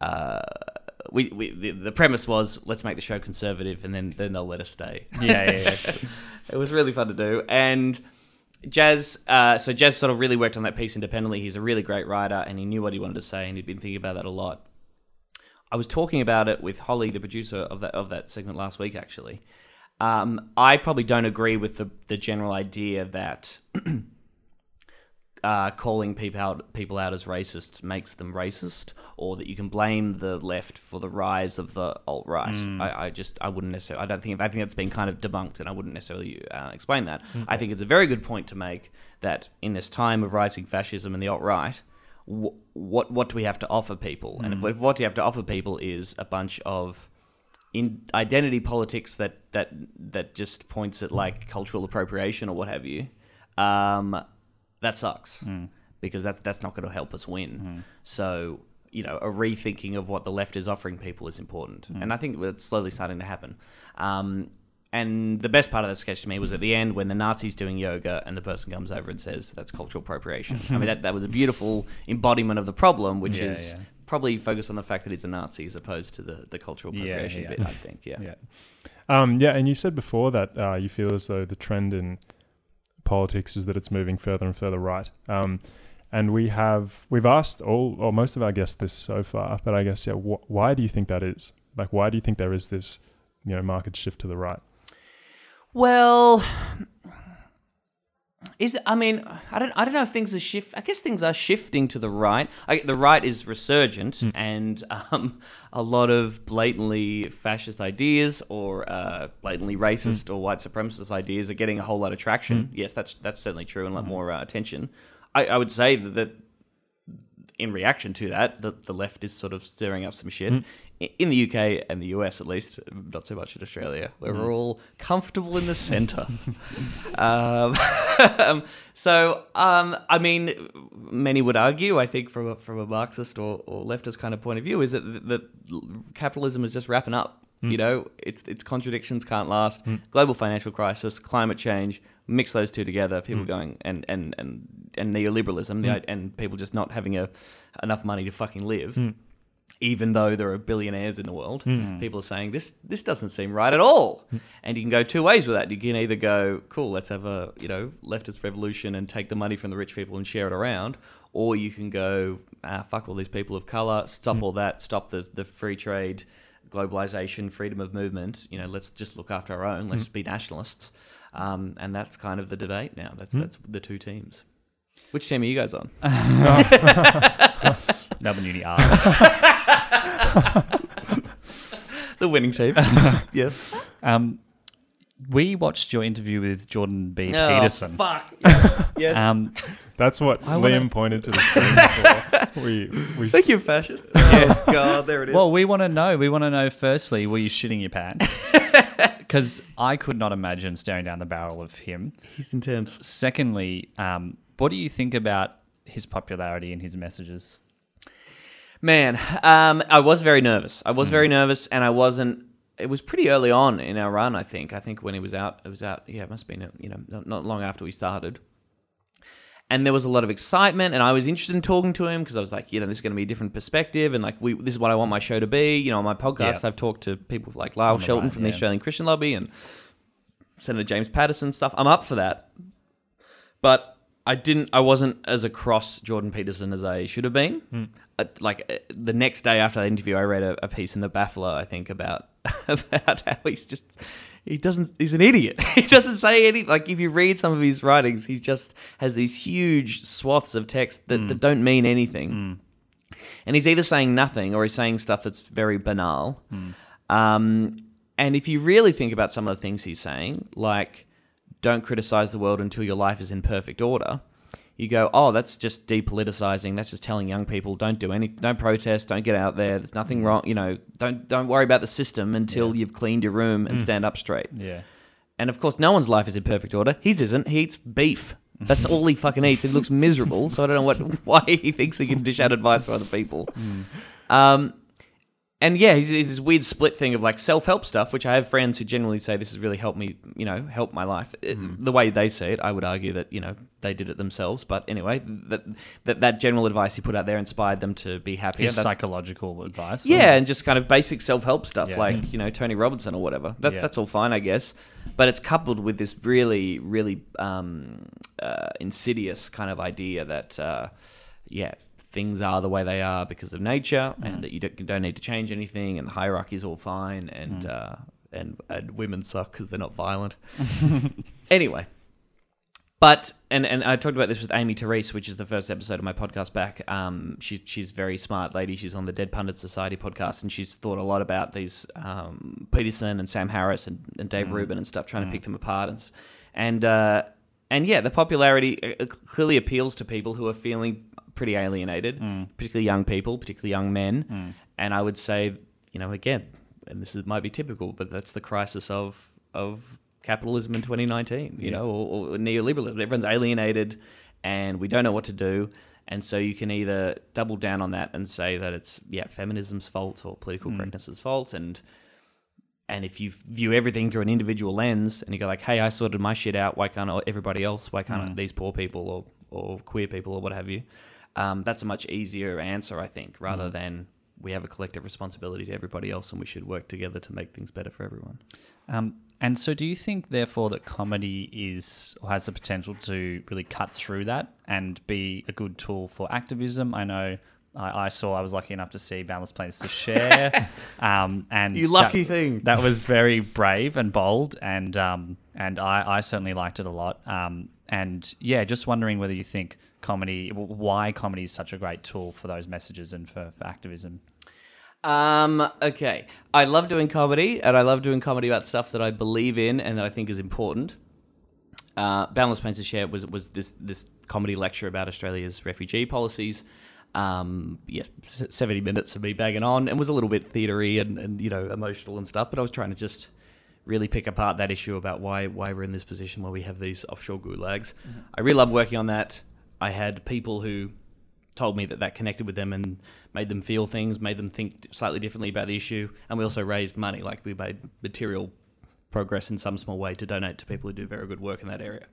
Speaker 2: Uh, we, we the, the premise was let's make the show conservative and then then they'll let us stay.
Speaker 3: yeah, yeah, yeah.
Speaker 2: it was really fun to do. And Jazz, uh, so Jazz sort of really worked on that piece independently. He's a really great writer, and he knew what he wanted to say, and he'd been thinking about that a lot. I was talking about it with Holly, the producer of that of that segment last week. Actually, um, I probably don't agree with the the general idea that. Uh, calling people out, people out as racists makes them racist, or that you can blame the left for the rise of the alt right. I, I just I wouldn't necessarily. I don't think I think that's been kind of debunked, and I wouldn't necessarily uh, explain that. I think it's a very good point to make that in this time of rising fascism and the alt right, wh- what what do we have to offer people? And if, if what do you have to offer people is a bunch of in identity politics that that that just points at like cultural appropriation or what have you, um, that sucks because that's that's not going to help us win. So you know, a rethinking of what the left is offering people is important, and I think that's slowly starting to happen. Um, and the best part of that sketch to me was at the end when the Nazi's doing yoga and the person comes over and says that's cultural appropriation. I mean, that, that was a beautiful embodiment of the problem, which
Speaker 3: Yeah,
Speaker 2: is
Speaker 3: yeah.
Speaker 2: probably focused on the fact that he's a Nazi as opposed to the, the cultural appropriation
Speaker 3: yeah.
Speaker 2: bit, I think. Yeah.
Speaker 3: yeah.
Speaker 1: Um, yeah, and you said before that uh, you feel as though the trend in politics is that it's moving further and further right. Um, and we have we've asked all or most of our guests this so far, but I guess yeah, wh- why do you think that is? Like, why do you think there is this you know market shift to the right?
Speaker 2: Well, is I mean I don't I don't know if things are shift. I guess things are shifting to the right. I, the right is resurgent, and um, a lot of blatantly fascist ideas or uh, blatantly racist or white supremacist ideas are getting a whole lot of traction. Yes, that's that's certainly true, and a lot more uh, attention. I, I would say that, that in reaction to that, the, the left is sort of stirring up some
Speaker 1: Mm.
Speaker 2: shit. I- In the UK and the US, at least, not so much in Australia, where
Speaker 1: Mm.
Speaker 2: we're all comfortable in the centre. um, so, um, I mean, many would argue, I think, from a, from a Marxist or, or leftist kind of point of view, is that, that capitalism is just wrapping up. You mm. know, its its contradictions can't last. Mm. Global financial crisis, climate change, mix those two together. People mm. going and and and and neoliberalism, the, and people just not having a enough money to fucking live. Even though there are billionaires in the world, people are saying this this doesn't seem right at all. And you can go two ways with that. You can either go, cool, let's have a you know leftist revolution and take the money from the rich people and share it around, or you can go, ah, fuck all these people of color, stop all that, stop the the free trade globalization, freedom of movement. You know, let's just look after our own. Let's be nationalists, um, and that's kind of the debate now. That's that's the two teams. Which team are you guys on?
Speaker 3: Melbourne Uni Arts.
Speaker 2: The winning team. yes.
Speaker 3: um, we watched your interview with Jordan B.
Speaker 2: Oh,
Speaker 3: Peterson.
Speaker 2: fuck. yes.
Speaker 3: Um,
Speaker 1: That's what
Speaker 3: I
Speaker 1: Liam
Speaker 3: wanna-
Speaker 1: pointed to the screen for. We, we
Speaker 2: Speaking of fascist. Oh, God, there it is.
Speaker 3: well, we want to know. We want to know. Firstly, were you shitting your pants? Because I could not imagine staring down the barrel of him.
Speaker 2: he's intense.
Speaker 3: Secondly, um, what do you think about his popularity and his messages?
Speaker 2: Man, um, I was very nervous. I was very nervous, and I wasn't. It was pretty early on in our run. I think. I think when he was out, it was out. Yeah, it must have been. You know, not- not long after we started. And there was a lot of excitement, and I was interested in talking to him because I was like, you know, this is going to be a different perspective, and like, we this is what I want my show to be. You know, on my podcast,
Speaker 3: Yeah.
Speaker 2: I've talked to people like Lyle Shelton
Speaker 3: right,
Speaker 2: from the. Australian Christian Lobby and Senator James Paterson stuff. I'm up for that, but I didn't. I wasn't as across Jordan Peterson as I should have been. Uh, like uh, the next day after that interview, I read a, a piece in the Baffler, I think, about about how he's just he doesn't he's an idiot. he doesn't say any like if you read some of his writings, he just has these huge swaths of text that, that don't mean anything. And he's either saying nothing or he's saying stuff that's very banal. Um, and if you really think about some of the things he's saying, like don't criticize the world until your life is in perfect order, you go, oh, that's just depoliticizing. That's just telling young people don't do anything, don't protest, don't get out there. There's nothing mm. wrong, you know. Don't don't worry about the system until you've cleaned your room and mm. stand up straight.
Speaker 3: Yeah.
Speaker 2: And of course, no one's life is in perfect order. His isn't. He eats beef. That's all he fucking eats. He looks miserable. So I don't know what why he thinks he can dish out advice for other people. Mm. Um, and yeah, he's, he's this weird split thing of like self help stuff, which I have friends who generally say this has really helped me, you know, help my life. It- the way they see it, I would argue that you know they did it themselves. But anyway, that that, that general advice he put out there inspired them to be happier.
Speaker 3: His
Speaker 2: That's-
Speaker 3: psychological advice.
Speaker 2: yeah, and just kind of basic self help stuff
Speaker 3: Yeah.
Speaker 2: like you know Tony Robinson or whatever. That's
Speaker 3: Yeah.
Speaker 2: that's all fine, I guess. But it's coupled with this really, really um, uh, insidious kind of idea that uh, yeah, things are the way they are because of nature, and that you don't, you don't need to change anything, and the hierarchy is all fine, and uh, and and women suck because they're not violent. anyway. But and and I talked about this with Amy Therese, which is the first episode of my podcast back. Um, she's she's very smart lady. She's on the Dead Pundit Society podcast, and she's thought a lot about these um, Peterson and Sam Harris and, and Dave Rubin and stuff, trying to pick them apart and and uh, and yeah, the popularity uh, clearly appeals to people who are feeling pretty alienated, mm. particularly young people, particularly young men. Mm. And I would say, you know, again, and this is, might be typical, but that's the crisis of of capitalism in 2019, you know, or, or neoliberalism. Everyone's alienated, and we don't know what to do. And so you can either double down on that and say that it's yeah feminism's fault or political mm. correctness' fault, and and if you view everything through an individual lens and you go like, hey, I sorted my shit out, why can't everybody else? Why can't these poor people or or queer people or what have you? Um, that's a much easier answer, I think, rather than we have a collective responsibility to everybody else and we should work together to make things better for everyone.
Speaker 3: Um, and so, do you think, therefore, that comedy is or has the potential to really cut through that and be a good tool for activism? I know I, I saw I was lucky enough to see Boundless Plains to share, um, and
Speaker 2: You lucky
Speaker 3: that,
Speaker 2: thing.
Speaker 3: That was very brave and bold, and um, and I, I certainly liked it a lot. Um, and yeah, just wondering whether you think comedy, why comedy is such a great tool for those messages and for, for activism.
Speaker 2: Um, okay. I love doing comedy, and I love doing comedy about stuff that I believe in and that I think is important. Uh, Boundless Plains to Share was was this this comedy lecture about Australia's refugee policies. Um, yeah, seventy minutes of me banging on, and was a little bit theatery and, and you know emotional and stuff. But I was trying to just really pick apart that issue about why why we're in this position where we have these offshore gulags. I really love working on that. I had people who told me that that connected with them and made them feel things, made them think slightly differently about the issue, and we also raised money. Like we made material progress in some small way to donate to people who do very good work in that area.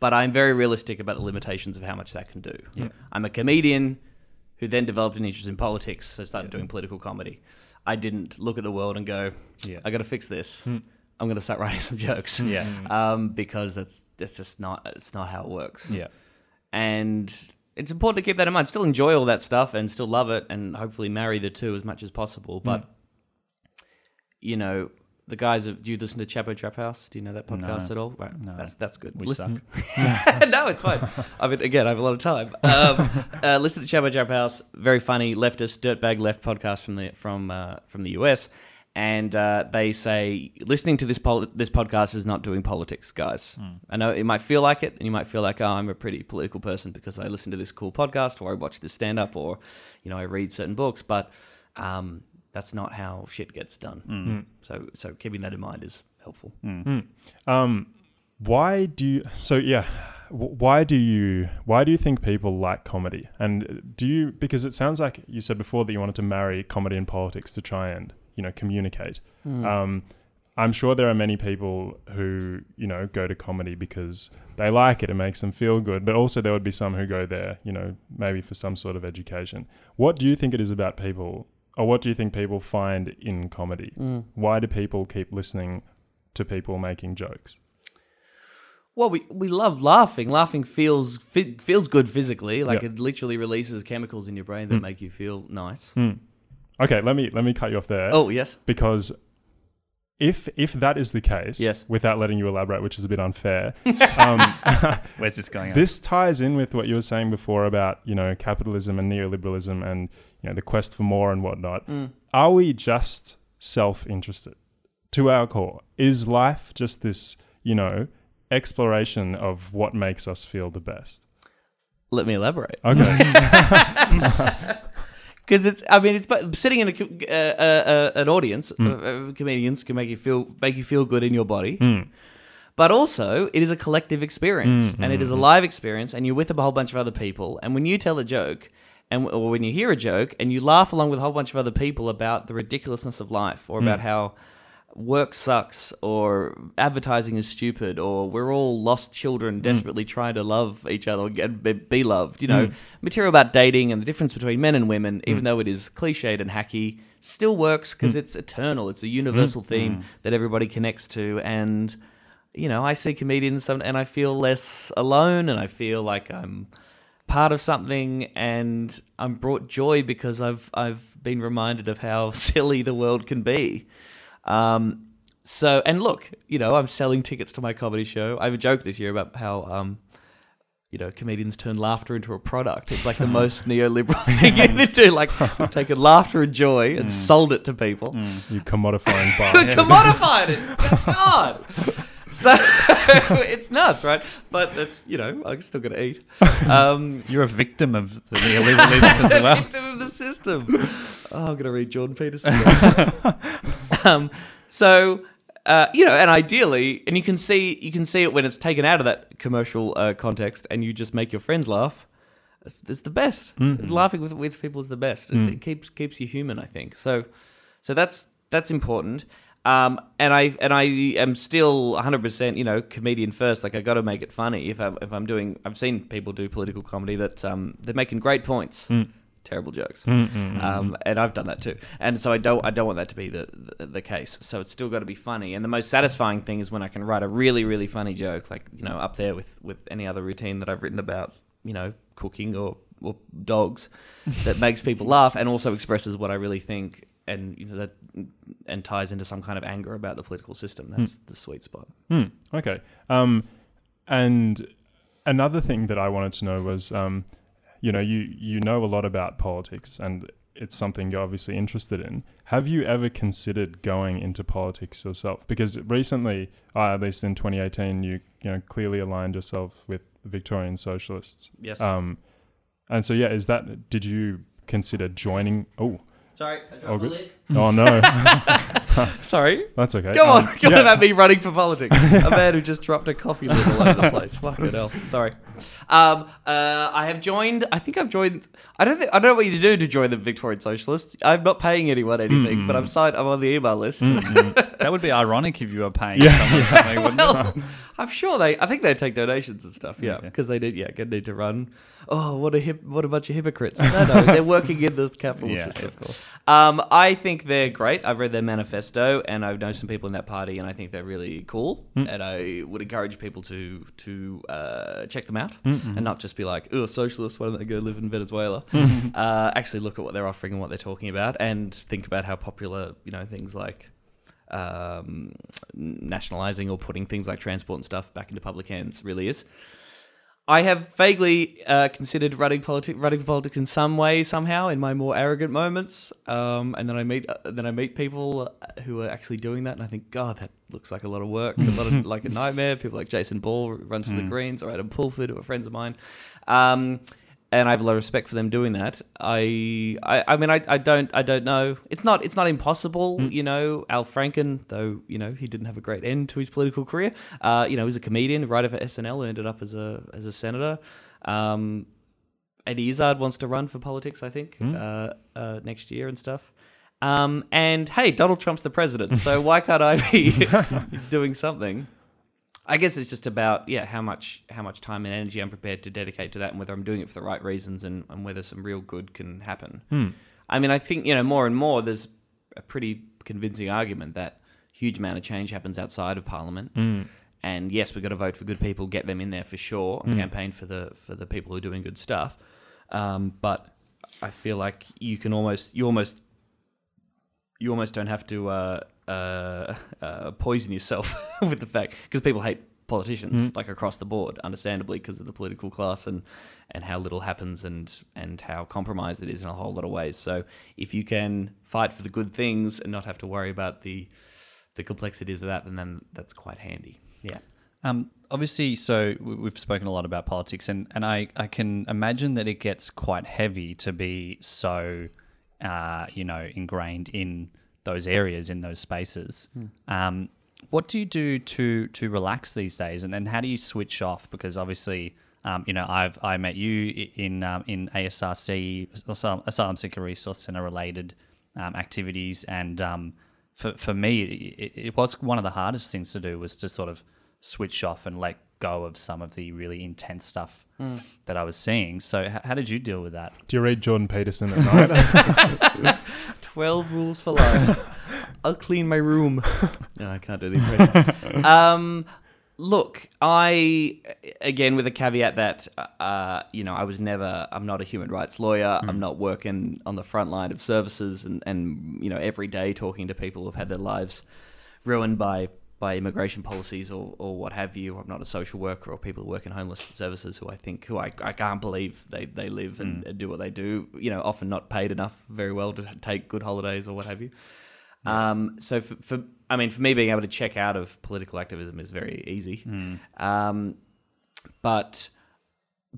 Speaker 2: But I'm very realistic about the limitations of how much that can do. I'm a comedian who then developed an interest in politics, so started doing political comedy. I didn't look at the world and go,
Speaker 3: Yeah.
Speaker 2: I got to fix this. I'm going to start writing some jokes.
Speaker 3: Yeah.
Speaker 2: Um, because that's that's just not it's not how it works
Speaker 3: Yeah.
Speaker 2: And it's important to keep that in mind. Still enjoy all that stuff and still love it, and hopefully marry the two as much as possible. But you know, the guys of do you listen to Chapo Trap House? Do you know that podcast
Speaker 3: No.
Speaker 2: at all? Right,
Speaker 3: No.
Speaker 2: that's that's good.
Speaker 3: We
Speaker 2: Listen- no, it's fine. I mean, again, I have a lot of time. Um, uh, listen to Chapo Trap House. Very funny leftist dirtbag left podcast from the from uh, from the US. And uh, they say listening to this pol- this podcast is not doing politics, guys. I know it might feel like it, and you might feel like, oh, I'm a pretty political person because I listen to this cool podcast, or I watch this stand up, or you know, I read certain books. But um, that's not how shit gets done. So, so keeping that in mind is helpful.
Speaker 1: Um, why do you? So yeah, why do you? Why do you think people like comedy? And do you? Because it sounds like you said before that you wanted to marry comedy and politics to try and you know communicate. Hmm. Um, I'm sure there are many people who you know go to comedy because they like it. It makes them feel good. But also there would be some who go there, you know, maybe for some sort of education. What do you think it is about people, or what do you think people find in comedy? Hmm. Why do people keep listening to people making jokes?
Speaker 2: Well, we, we love laughing. Laughing feels fi- feels good physically. Like
Speaker 1: Yeah.
Speaker 2: it literally releases chemicals in your brain that hmm. make you feel nice.
Speaker 1: Okay, let me let me cut you off there.
Speaker 2: Oh yes,
Speaker 1: because if if that is the case,
Speaker 2: Yes.
Speaker 1: without letting you elaborate, which is a bit unfair, um,
Speaker 3: Where's this going?
Speaker 1: this ties in with what you were saying before about you know capitalism and neoliberalism and you know the quest for more and whatnot. Are we just self-interested to our core? Is life just this you know exploration of what makes us feel the best?
Speaker 2: let me elaborate.
Speaker 1: Okay,
Speaker 2: Because it's, I mean, it's but sitting in a, uh, uh, an audience. Uh, uh, comedians can make you feel make you feel good in your body. But also, it is a collective experience, and it is a live experience, and you're with a whole bunch of other people. And when you tell a joke, and or when you hear a joke, and you laugh along with a whole bunch of other people about the ridiculousness of life, or about how work sucks, or advertising is stupid, or we're all lost children mm. desperately trying to love each other and be- be loved. You know, mm. material about dating and the difference between men and women, mm. even though it is cliched and hacky, still works because it's eternal. It's a universal theme that everybody connects to, and you know, I see comedians and I feel less alone, and I feel like I'm part of something, and I'm brought joy because I've I've been reminded of how silly the world can be. Um, so, and look, you know, I'm selling tickets to my comedy show. I have a joke this year about how. Um, you know, comedians turn laughter into a product. It's like the most neoliberal thing you can do. Like, we've taken laughter and joy and sold it to people.
Speaker 1: you commodifying bars.
Speaker 2: commodified it? God. So it's nuts, right? But that's you know I'm still gonna eat. Um,
Speaker 3: You're a victim of the neoliberalism as well.
Speaker 2: victim of the system. Oh, I'm gonna read Jordan Peterson. um, so uh, you know, and ideally, and you can see you can see it when it's taken out of that commercial uh, context, and you just make your friends laugh. It's, it's the best. Laughing with with people is the best. It's, It keeps keeps you human. I think so. So that's that's important. Um, and I and I am still 100 percent you know comedian first. Like I got to make it funny. If I if I'm doing, I've seen people do political comedy that um, they're making great points, terrible jokes, um, and I've done that too. And so I don't I don't want that to be the the, the case. So it's still got to be funny. And the most satisfying thing is when I can write a really really funny joke, like you know up there with with any other routine that I've written about, you know, cooking or or dogs, that makes people laugh and also expresses what I really think. And you know that, and ties into some kind of anger about the political system. That's the sweet spot.
Speaker 1: Hmm, okay. Um, and another thing that I wanted to know was, um, you know, you you know a lot about politics, and it's something you're obviously interested in. Have you ever considered going into politics yourself? Because recently, uh, at least in 2018, you you know clearly aligned yourself with the Victorian Socialists.
Speaker 2: Yes.
Speaker 1: Um, And so yeah, is that? Did you consider joining? Oh,
Speaker 2: Sorry, I
Speaker 1: Oh, good. oh no,
Speaker 2: Sorry.
Speaker 1: that's okay.
Speaker 2: Go
Speaker 1: Um,
Speaker 2: on, go
Speaker 1: yeah.
Speaker 2: about me running for politics. a man who just dropped a coffee lid all over the place. Fucking hell. Sorry. Um, uh, I have joined. I think I've joined. I don't think I don't know what you do to join the Victorian Socialists. I'm not paying anyone anything, but I'm signed. I'm on the email list.
Speaker 3: That would be ironic if you were paying someone something, wouldn't it?
Speaker 2: I'm sure they. I think they take donations and stuff. Yeah, because they did. Yeah, need to run. Oh, what a hip, what a bunch of hypocrites. No, no, they're working in this capitalist
Speaker 3: Yeah,
Speaker 2: system. Um, I think they're great. I've read their manifesto, and I've known some people in that party, and I think they're really cool. And I would encourage people to to uh, check them out, and not just be like, "Oh, socialists, why don't they go live in Venezuela?" uh, actually, look at what they're offering and what they're talking about, and think about how popular you know things like um, nationalizing or putting things like transport and stuff back into public hands really is. I have vaguely uh, considered running politi- running for politics in some way, somehow, in my more arrogant moments. Um, and then I meet uh, then I meet people uh, who are actually doing that, and I think, God, that looks like a lot of work, a lot of like a nightmare. People like Jason Ball runs for the Greens, or Adam Pulford, who are friends of mine. Um, and I have a lot of respect for them doing that. I, I, I mean, I, I don't, I don't know. It's not, it's not impossible, you know. Al Franken, though, you know, he didn't have a great end to his political career. Uh, you know, he was a comedian, writer for SNL, ended up as a, as a senator. Um, Eddie Izzard wants to run for politics, I think, uh, uh, next year and stuff. Um, and hey, Donald Trump's the president, so why can't I be doing something? I guess it's just about yeah how much how much time and energy I'm prepared to dedicate to that, and whether I'm doing it for the right reasons, and, and whether some real good can happen. I mean, I think you know more and more. There's a pretty convincing argument that huge amount of change happens outside of Parliament. And yes, we've got to vote for good people, get them in there for sure, and campaign for the for the people who are doing good stuff. Um, but I feel like you can almost you almost you almost don't have to uh, uh, uh, poison yourself with the fact because people hate politicians like across the board, understandably because of the political class and and how little happens and and how compromised it is in a whole lot of ways. So if you can fight for the good things and not have to worry about the the complexities of that, then, then that's quite handy. Yeah.
Speaker 3: Um, obviously, so we- we've spoken a lot about politics, and, and I, I can imagine that it gets quite heavy to be so, uh, you know, ingrained in those areas, in those spaces. Um, what do you do to to relax these days, and, and how do you switch off? Because obviously, um, you know, I've I met you in um, in ASRC, Asylum, Asylum Seeker Resource Center related um, activities, and um, for for me, it, it was one of the hardest things to do was to sort of switch off and let go of some of the really intense stuff that I was seeing. So, h- how did you deal with that?
Speaker 1: Do you read Jordan Peterson at night?
Speaker 2: 12 rules for life. I'll clean my room. No, I can't do the impression. um, look, I, again, with a caveat that, uh, you know, I was never, I'm not a human rights lawyer. I'm not working on the front line of services and, and, you know, every day talking to people who've had their lives ruined by by immigration policies or, or what have you. I'm not a social worker or people who work in homeless services who I think who I, I can't believe they, they live and, and do what they do. You know, often not paid enough very well to take good holidays or what have you. Um, so for, for I mean, for me, being able to check out of political activism is very easy. Um, but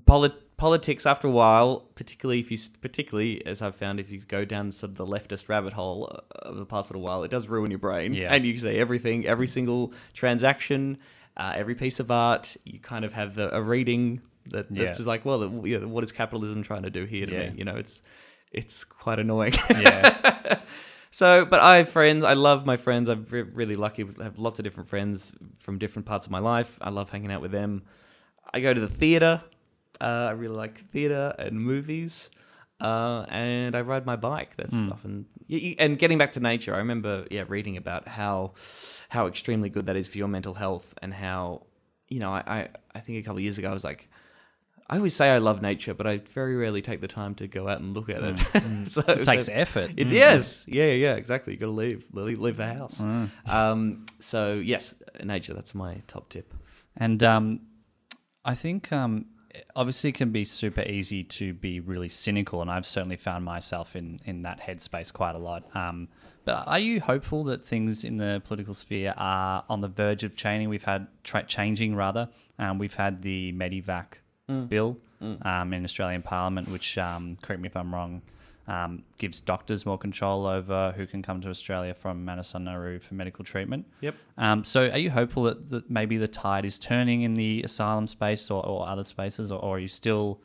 Speaker 2: polit- politics, after a while, particularly if you, particularly as I've found, if you go down sort of the leftist rabbit hole uh, of the past little while, it does ruin your brain.
Speaker 3: Yeah.
Speaker 2: And you say everything, every single transaction, uh, every piece of art, you kind of have a, a reading that, that's
Speaker 3: Yeah.
Speaker 2: like, well, the, what is capitalism trying to do here to
Speaker 3: Yeah.
Speaker 2: me? You know, it's it's quite annoying.
Speaker 3: Yeah,
Speaker 2: So, but I have friends. I love my friends. I'm re- really lucky. I have lots of different friends from different parts of my life. I love hanging out with them. I go to the theater. Uh, I really like theater and movies. Uh, and I ride my bike. That's often y- y- and getting back to nature. I remember, yeah, reading about how how extremely good that is for your mental health, and how you know, I I, I think a couple of years ago I was like, I always say I love nature, but I very rarely take the time to go out and look at it. so
Speaker 3: it takes
Speaker 2: so-
Speaker 3: effort.
Speaker 2: it yes, yeah, yeah, yeah, exactly. You got to leave, leave, leave the house.
Speaker 3: Mm.
Speaker 2: Um, so yes, nature. That's my top tip.
Speaker 3: And um, I think um, obviously it can be super easy to be really cynical, and I've certainly found myself in, in that headspace quite a lot. Um, but are you hopeful that things in the political sphere are on the verge of changing? We've had tra- changing rather. Um, we've had the Medevac bill um, in Australian Parliament, which, um, correct me if I'm wrong, um, gives doctors more control over who can come to Australia from Manus Nauru for medical treatment.
Speaker 2: Yep.
Speaker 3: Um, so, are you hopeful that, that maybe the tide is turning in the asylum space or, or other spaces, or, or are you still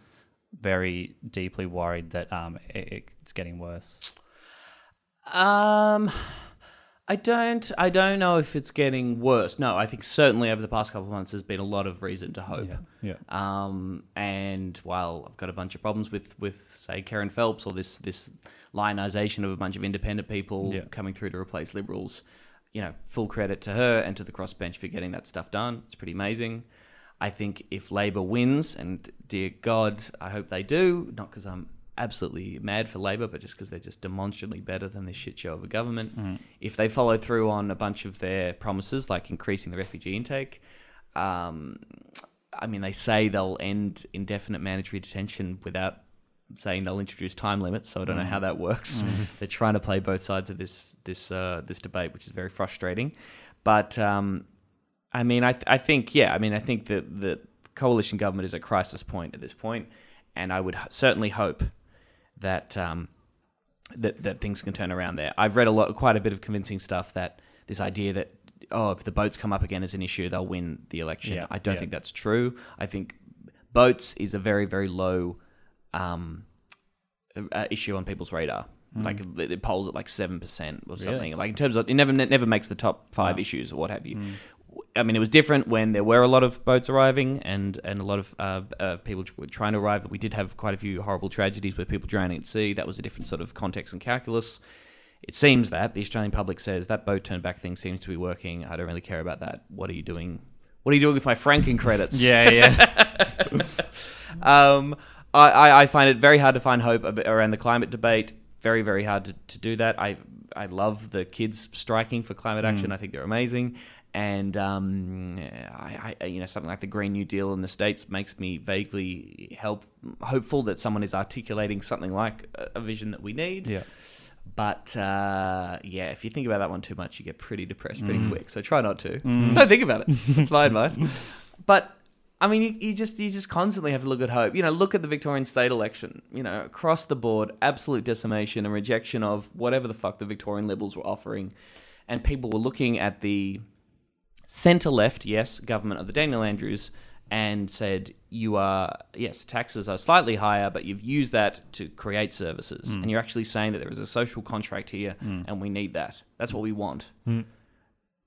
Speaker 3: very deeply worried that um, it, it's getting worse?
Speaker 2: Um, I don't. I don't know if it's getting worse. No, I think certainly over the past couple of months, there's been a lot of reason to hope.
Speaker 3: Yeah.
Speaker 2: Um, and while I've got a bunch of problems with, with say Kerryn Phelps or this this lionisation of a bunch of independent people
Speaker 3: Yeah.
Speaker 2: coming through to replace liberals, you know, full credit to her and to the crossbench for getting that stuff done. It's pretty amazing. I think if Labor wins, and dear God, I hope they do, not because I'm absolutely mad for Labor, but just because they're just demonstrably better than this shit show of a government. If they follow through on a bunch of their promises, like increasing the refugee intake, um, I mean, they say they'll end indefinite mandatory detention without saying they'll introduce time limits. So I don't know how that works. They're trying to play both sides of this this uh, this debate, which is very frustrating. But um, I mean, I th- I think yeah, I mean, I think that the coalition government is at crisis point at this point, and I would h- certainly hope that um, that that things can turn around there. I've read a lot, quite a bit of convincing stuff that this idea that oh, if the boats come up again as an issue, they'll win the election.
Speaker 3: Yeah,
Speaker 2: I don't
Speaker 3: yeah.
Speaker 2: think that's true. I think boats is a very very low um, uh, issue on people's radar. Like it polls at like seven percent or something. Like in terms of it never it never makes the top five issues or what have you. I mean, it was different when there were a lot of boats arriving and, and a lot of uh, uh, people were trying to arrive. We did have quite a few horrible tragedies with people drowning at sea. That was a different sort of context and calculus. It seems that the Australian public says that boat turn back thing seems to be working. I don't really care about that. What are you doing? What are you doing with my franking credits?
Speaker 3: Yeah, yeah.
Speaker 2: Um, I, I, I find it very hard to find hope around the climate debate. Very, very hard to, to do that. I I love the kids striking for climate action. I think they're amazing. And um, I, I, you know, something like the Green New Deal in the states makes me vaguely help hopeful that someone is articulating something like a, vision that we need.
Speaker 3: yeah.
Speaker 2: But uh, yeah, if you think about that one too much, you get pretty depressed pretty quick. So try not to. Don't think about it. That's my advice. But I mean, you, you just you just constantly have to look at hope. You know, look at the Victorian state election. You know, across the board, absolute decimation and rejection of whatever the fuck the Victorian Liberals were offering, and people were looking at the centre left, yes, government of the Daniel Andrews, and said, you are, yes, taxes are slightly higher, but you've used that to create services. Mm. And you're actually saying that there is a social contract here mm. and we need that. That's what we want. Mm.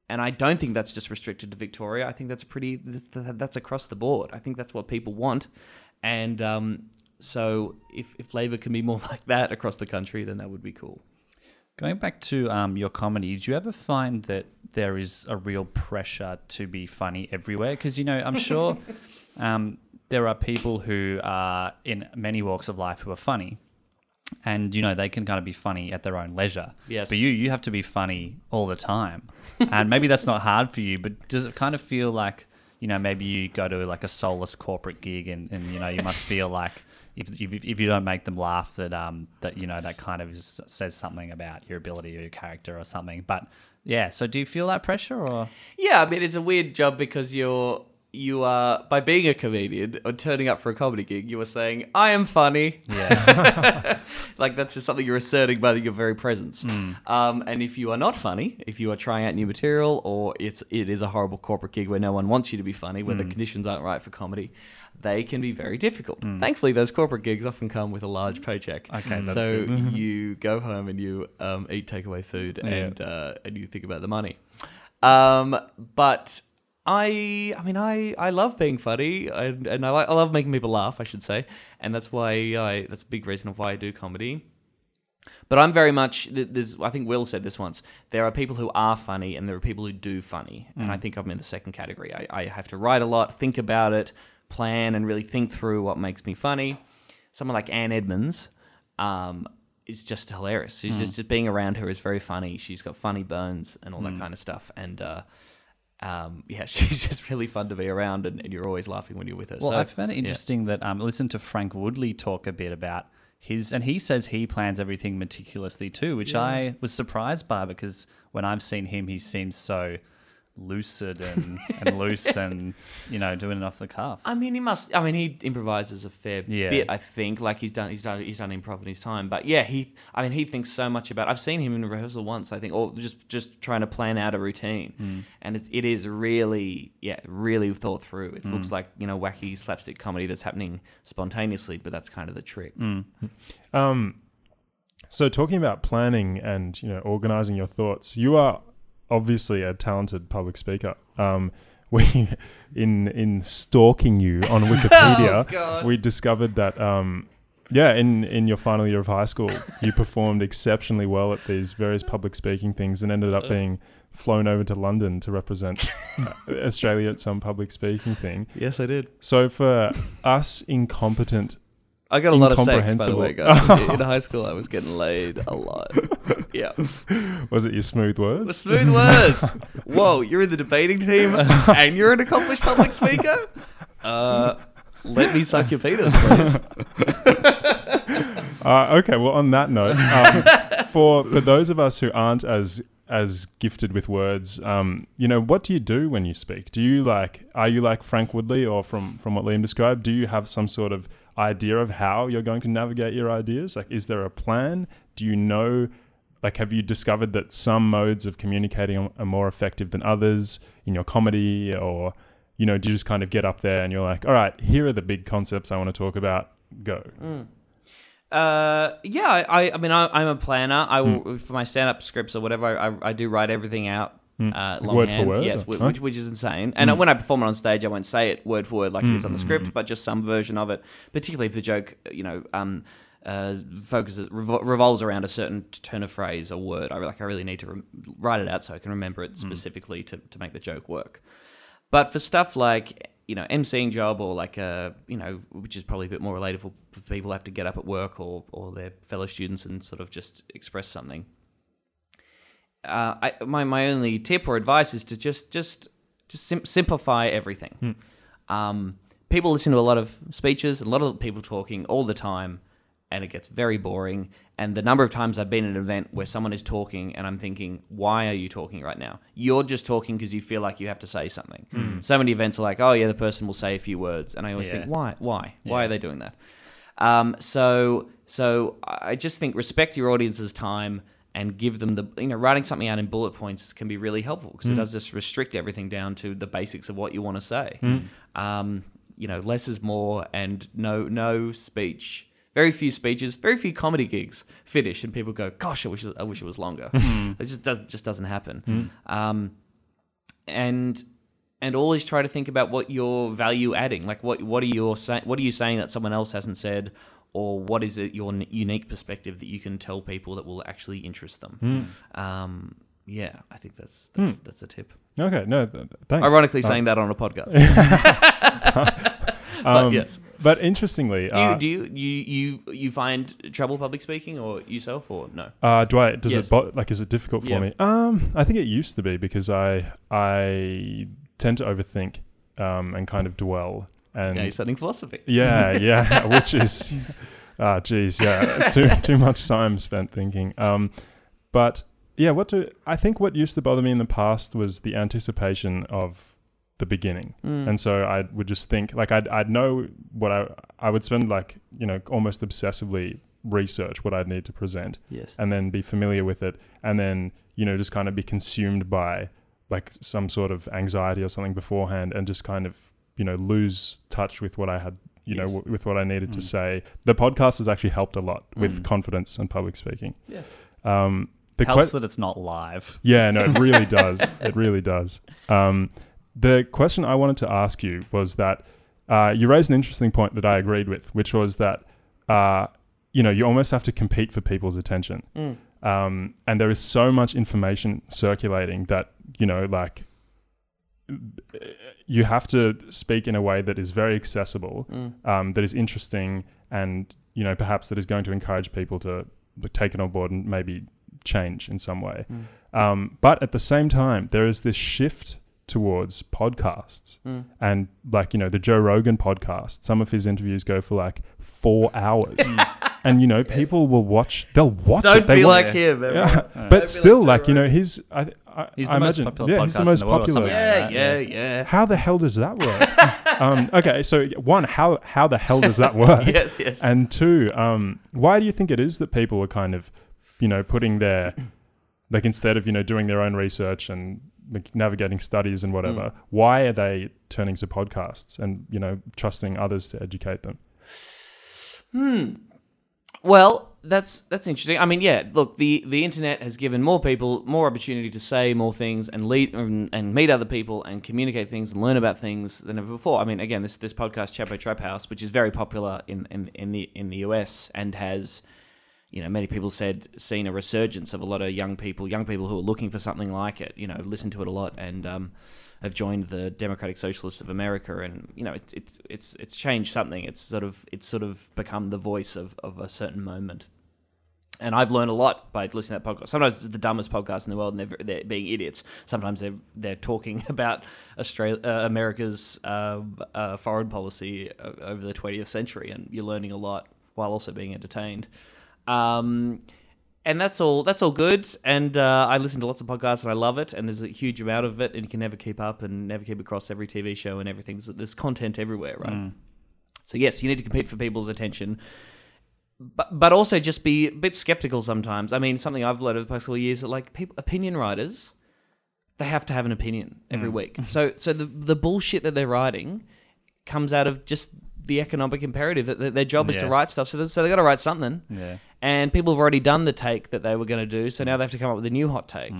Speaker 2: And I don't think that's just restricted to Victoria. I think that's pretty, that's, that's across the board. I think that's what people want. And um, so if, if Labor can be more like that across the country, then that would be cool.
Speaker 3: Going back to um, your comedy, do you ever find that there is a real pressure to be funny everywhere? Because, you know, I'm sure um, there are people who are in many walks of life who are funny. And, you know, they can kind of be funny at their own leisure.
Speaker 2: Yes.
Speaker 3: But you, you have to be funny all the time. and maybe that's not hard for you, but does it kind of feel like, you know, maybe you go to like a soulless corporate gig and, and you know, you must feel like if, if, if you don't make them laugh, that um that you know that kind of is, says something about your ability or your character or something. But yeah, so do you feel that pressure or
Speaker 2: Yeah, I mean it's a weird job because you're you are by being a comedian or turning up for a comedy gig, you are saying I am funny.
Speaker 3: yeah
Speaker 2: Like that's just something you're asserting by your very presence. Um, and if you are not funny, if you are trying out new material, or it's it is a horrible corporate gig where no one wants you to be funny, where the conditions aren't right for comedy, they can be very difficult. Thankfully, those corporate gigs often come with a large paycheck.
Speaker 3: Okay, that's
Speaker 2: so you go home and you um, eat takeaway food and uh, and you think about the money. Um, but I, I mean, I, I love being funny, and, and I like, I love making people laugh. I should say, and that's why I, that's a big reason of why I do comedy. But I'm very much. There's, I think Wil said this once. There are people who are funny, and there are people who do funny, and I think I'm in the second category. I, I have to write a lot, think about it, plan, and really think through what makes me funny. Someone like Anne Edmonds, um, is just hilarious. She's just, just being around her is very funny. She's got funny bones and all that kind of stuff, and. Uh, um, yeah, she's just really fun to be around, and, and you're always laughing when you're with her.
Speaker 3: Well,
Speaker 2: so,
Speaker 3: I found it interesting that um, I listened to Frank Woodley talk a bit about his, and he says he plans everything meticulously too, which I was surprised by because when I've seen him, he seems so lucid and, and loose and you know doing it off the cuff.
Speaker 2: I mean, he must. I mean, he improvises a fair
Speaker 3: Yeah.
Speaker 2: bit. I think, like he's done, he's done, he's done improv in his time. But yeah, he. I mean, he thinks so much about. I've seen him in rehearsal once. I think, or just just trying to plan out a routine,
Speaker 3: Hmm.
Speaker 2: and it's, it is really, yeah, really thought through. It
Speaker 3: Hmm.
Speaker 2: looks like you know wacky slapstick comedy that's happening spontaneously, but that's kind of the trick.
Speaker 3: Hmm.
Speaker 1: Um, so talking about planning and you know organizing your thoughts, you are obviously a talented public speaker. Um, we in in stalking you on Wikipedia,
Speaker 2: God.
Speaker 1: we discovered that um, yeah, in in your final year of high school, you performed exceptionally well at these various public speaking things and ended up being flown over to London to represent uh, Australia at some public speaking thing.
Speaker 2: Yes, I did.
Speaker 1: So for us incompetent
Speaker 2: I got a lot of sex, by the way, guys. in high school, I was getting laid a lot. Yeah.
Speaker 1: was it your smooth words?
Speaker 2: The smooth words. Whoa, you're in the debating team and you're an accomplished public speaker? Uh, let me suck your penis, please.
Speaker 1: Uh, okay, well, on that note, um, for for those of us who aren't as as gifted with words, um, you know, what do you do when you speak? Do you like are you like Frank Woodley or from from what Liam described? Do you have some sort of idea of how you're going to navigate your ideas? Like, is there a plan? Do you know? Like, have you discovered that some modes of communicating are- more effective than others in your comedy, or you know, do you just kind of get up there and you're like, all right, here are the big concepts I want to talk about. Go.
Speaker 2: Uh, yeah, I, I, mean, I, I'm a planner. I will, for my stand-up scripts or whatever, I, I, I do write everything out. Uh,
Speaker 1: Word for word,
Speaker 2: yes,
Speaker 1: or-
Speaker 2: whi- which, which is insane. And when I perform it on stage, I won't say it word for word like it is on the script, but just some version of it. Particularly if the joke, you know, um, uh, focuses revol- revolves around a certain turn of phrase or word. I like, I really need to rem- write it out so I can remember it specifically to, to make the joke work. But for stuff like you know emceeing job or like a you know which is probably a bit more relatable for people who have to get up at work or or their fellow students and sort of just express something. Uh, I, my my only tip or advice is to just just just sim- simplify everything. Um, people listen to a lot of speeches, a lot of people talking all the time, and it gets very boring. And the number of times I've been at an event where someone is talking and I'm thinking, why are you talking right now? You're just talking because you feel like you have to say something. So many events are like, oh yeah, the person will say a few words, and I always
Speaker 3: Yeah.
Speaker 2: think, why, why, why are they doing that? Um, so so I just think respect your audience's time and give them the you know writing something out in bullet points can be really helpful because it does just restrict everything down to the basics of what you want to say. Um, you know, less is more, and no no speech. Very few speeches, very few comedy gigs finish, and people go, "Gosh, I wish it, I wish it was longer." it just does just doesn't happen. Um, and and always try to think about what you're value adding. Like what what are you saying? What are you saying that someone else hasn't said, or what is it your unique perspective that you can tell people that will actually interest them? Um, yeah, I think that's that's, that's a tip.
Speaker 1: Okay, no, th- th- thanks.
Speaker 2: Ironically,
Speaker 1: Uh,
Speaker 2: saying that on a podcast. but
Speaker 1: um,
Speaker 2: yes,
Speaker 1: But interestingly,
Speaker 2: do you,
Speaker 1: uh,
Speaker 2: do you you you you find trouble public speaking or yourself or no?
Speaker 1: uh, do I? Does
Speaker 2: Yes.
Speaker 1: it bo- like? Is it difficult for
Speaker 2: Yeah.
Speaker 1: me? Um, I think it used to be because I I tend to overthink um, and kind of dwell and
Speaker 2: Now you're studying philosophy.
Speaker 1: yeah, yeah, which is ah, geez, yeah, too too much time spent thinking. Um, but yeah, what do I think? What used to bother me in the past was the anticipation of the beginning,
Speaker 2: Mm.
Speaker 1: and so I would just think like I'd I'd know what I I would spend like you know almost obsessively research what I'd need to present,
Speaker 2: Yes.
Speaker 1: and then be familiar with it, and then you know just kind of be consumed by like some sort of anxiety or something beforehand, and just kind of you know lose touch with what I had you know
Speaker 2: Yes.
Speaker 1: w- with what I needed to
Speaker 3: Mm.
Speaker 1: say. The podcast has actually helped a lot with
Speaker 2: Mm.
Speaker 1: confidence and public speaking.
Speaker 2: Yeah.
Speaker 1: Um, the
Speaker 3: Helps
Speaker 1: que-
Speaker 3: that it's not live.
Speaker 1: yeah, no, it really does. It really does. Um, the question I wanted to ask you was that uh, you raised an interesting point that I agreed with, which was that uh, you know you almost have to compete for people's attention,
Speaker 2: Mm.
Speaker 1: um, and there is so much information circulating that you know like you have to speak in a way that is very accessible,
Speaker 2: Mm.
Speaker 1: um, that is interesting, and you know perhaps that is going to encourage people to take it on board and maybe change in some way.
Speaker 2: Mm.
Speaker 1: Um, but at the same time, there is this shift towards podcasts.
Speaker 2: Mm.
Speaker 1: And like, you know, the Joe Rogan podcast, some of his interviews go for like four hours. and and you know people will watch. They'll watch
Speaker 2: Don't
Speaker 1: it. They
Speaker 2: be
Speaker 1: will-
Speaker 2: like him. everyone.
Speaker 1: Yeah.
Speaker 2: be
Speaker 1: but
Speaker 2: like
Speaker 1: still,
Speaker 2: Joe
Speaker 1: like you know,
Speaker 2: Rogan.
Speaker 1: he's. I, I,
Speaker 3: He's
Speaker 1: I
Speaker 3: the most
Speaker 1: imagine,
Speaker 3: popular
Speaker 1: yeah, he's the most
Speaker 3: the
Speaker 1: popular.
Speaker 2: Yeah,
Speaker 3: like
Speaker 2: yeah,
Speaker 3: that,
Speaker 2: yeah.
Speaker 1: How the hell does that work? um, okay, so one, how how the hell does that work?
Speaker 2: yes, yes.
Speaker 1: And two, um, why do you think it is that people are kind of, you know, putting their, like instead of you know doing their own research and like, navigating studies and whatever,
Speaker 2: Mm.
Speaker 1: why are they turning to podcasts and you know trusting others to educate them?
Speaker 2: Hmm. Well, that's that's interesting. I mean, yeah. Look, the the internet has given more people more opportunity to say more things and lead and, and meet other people and communicate things and learn about things than ever before. I mean, again, this this podcast, Chapo Trap House, which is very popular in, in, in the in the US and has, you know, many people said seen a resurgence of a lot of young people, young people who are looking for something like it. You know, listen to it a lot and. Um, have joined the Democratic Socialists of America, and you know it's it's it's it's changed something. It's sort of it's sort of become the voice of, of a certain moment. And I've learned a lot by listening to that podcast. Sometimes it's the dumbest podcast in the world, and they're, they're being idiots. Sometimes they're they're talking about Australia, uh, America's uh, uh, foreign policy over the 20th century, and you're learning a lot while also being entertained. Um, and that's all. That's all good. And uh, I listen to lots of podcasts, and I love it. And there's a huge amount of it, and you can never keep up, and never keep across every TV show and everything. So there's content everywhere, right? So yes, you need to compete for people's attention, but but also just be a bit skeptical sometimes. I mean, something I've learned over the past couple of years that like people, opinion writers, they have to have an opinion every week. So so the the bullshit that they're writing comes out of just the economic imperative that their job is to write stuff. So they, so they got to write something
Speaker 3: Yeah.
Speaker 2: And people have already done the take that they were going to do, so now they have to come up with a new hot take.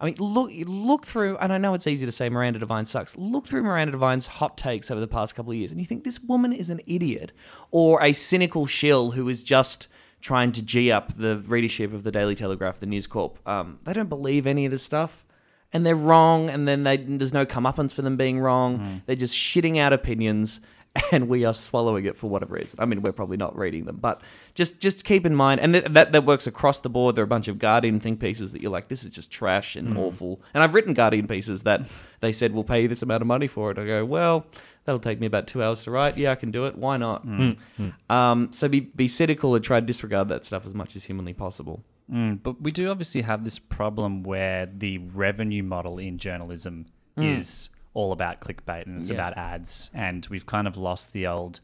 Speaker 2: I mean, look look through, and I know it's easy to say Miranda Devine sucks. Look through Miranda Devine's hot takes over the past couple of years, and you think this woman is an idiot or a cynical shill who is just trying to g up the readership of the Daily Telegraph, the News Corp. Um, they don't believe any of this stuff. And they're wrong, and then they, there's no comeuppance for them being wrong. They're just shitting out opinions, and we are swallowing it for whatever reason. I mean, we're probably not reading them, but just just keep in mind, and th- that that works across the board. There are a bunch of Guardian think pieces that you're like, this is just trash and hmm. awful. And I've written Guardian pieces that they said we'll pay you this amount of money for it. I go, well, that'll take me about two hours to write. Yeah, I can do it. Why not? Hmm. Hmm. Um, so be be cynical and try to disregard that stuff as much as humanly possible.
Speaker 3: Mm, but we do obviously have this problem where the revenue model in journalism is all about clickbait and it's
Speaker 2: Yes.
Speaker 3: about ads, and we've kind of lost the old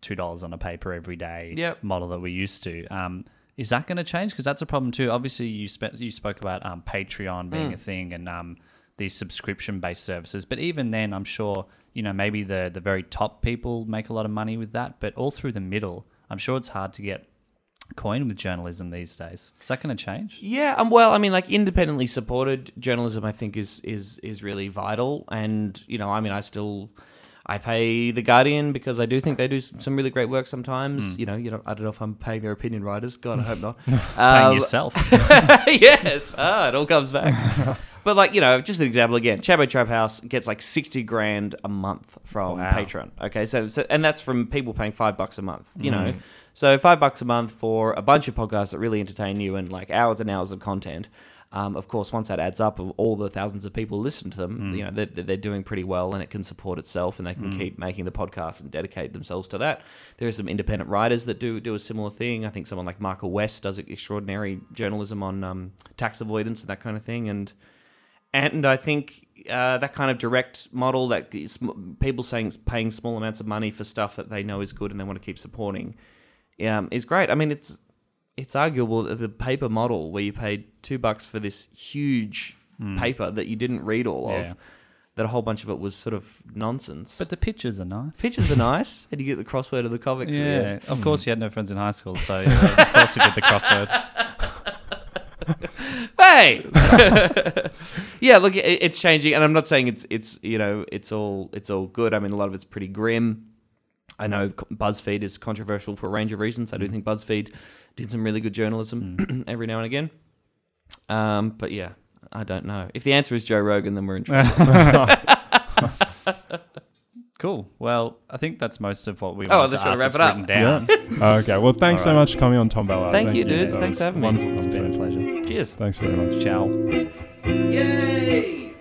Speaker 3: two dollars on a paper every day
Speaker 2: Yep.
Speaker 3: model that we used to. Um, is that going to change? Because that's a problem too. Obviously, you spe- you spoke about um, Patreon being a thing and um, these subscription based services, but even then, I'm sure you know maybe the the very top people make a lot of money with that, but all through the middle, I'm sure it's hard to get coin with journalism these days. Is that going to change?
Speaker 2: Yeah, um, well, I mean, like independently supported journalism, I think is is is really vital. And you know, I mean, I still I pay the Guardian because I do think they do some really great work sometimes. You know, you know, I don't know if I'm paying their opinion writers. God, I hope not.
Speaker 3: Paying
Speaker 2: Um,
Speaker 3: yourself.
Speaker 2: yes, ah, it all comes back. but like you know, just an example again, Chapo Trap House gets like sixty grand a month from
Speaker 3: Wow.
Speaker 2: Patreon. Okay, so so and that's from people paying five bucks a month. You know, so five bucks a month for a bunch of podcasts that really entertain you and like hours and hours of content. Um, of course, once that adds up of all the thousands of people listen to them, you know they're, they're doing pretty well, and it can support itself, and they can keep making the podcast and dedicate themselves to that. There are some independent writers that do do a similar thing. I think someone like Michael West does extraordinary journalism on um, tax avoidance and that kind of thing, and and I think uh, that kind of direct model that is- people saying paying small amounts of money for stuff that they know is good and they want to keep supporting um, is great. I mean, it's it's arguable that the paper model where you paid two bucks for this huge hmm. paper that you didn't read all
Speaker 3: Yeah.
Speaker 2: of, that a whole bunch of it was sort of nonsense.
Speaker 3: But the pictures are nice.
Speaker 2: pictures are nice, and you get the crossword of the comics. at the end.
Speaker 3: Yeah, of hmm. course you had no friends in high school, so yeah, of course you did the crossword.
Speaker 2: hey yeah look it, it's changing and i'm not saying it's it's you know it's all it's all good i mean a lot of it's pretty grim i know buzzfeed is controversial for a range of reasons i do think buzzfeed did some really good journalism every now and again um but yeah i don't know if the answer is joe rogan then we're in trouble
Speaker 3: Cool. Well, I think that's most of what we
Speaker 2: Oh,
Speaker 3: wanted
Speaker 2: let's
Speaker 3: to ask
Speaker 2: wrap it up.
Speaker 3: written down.
Speaker 1: Yeah. okay. Well, thanks so much for coming on, Tom Ballard.
Speaker 2: Thank you, dudes.
Speaker 1: That
Speaker 2: Thanks for having me.
Speaker 1: Wonderful
Speaker 3: It's been a pleasure.
Speaker 2: cheers
Speaker 1: Thanks very much.
Speaker 3: Ciao.
Speaker 2: yay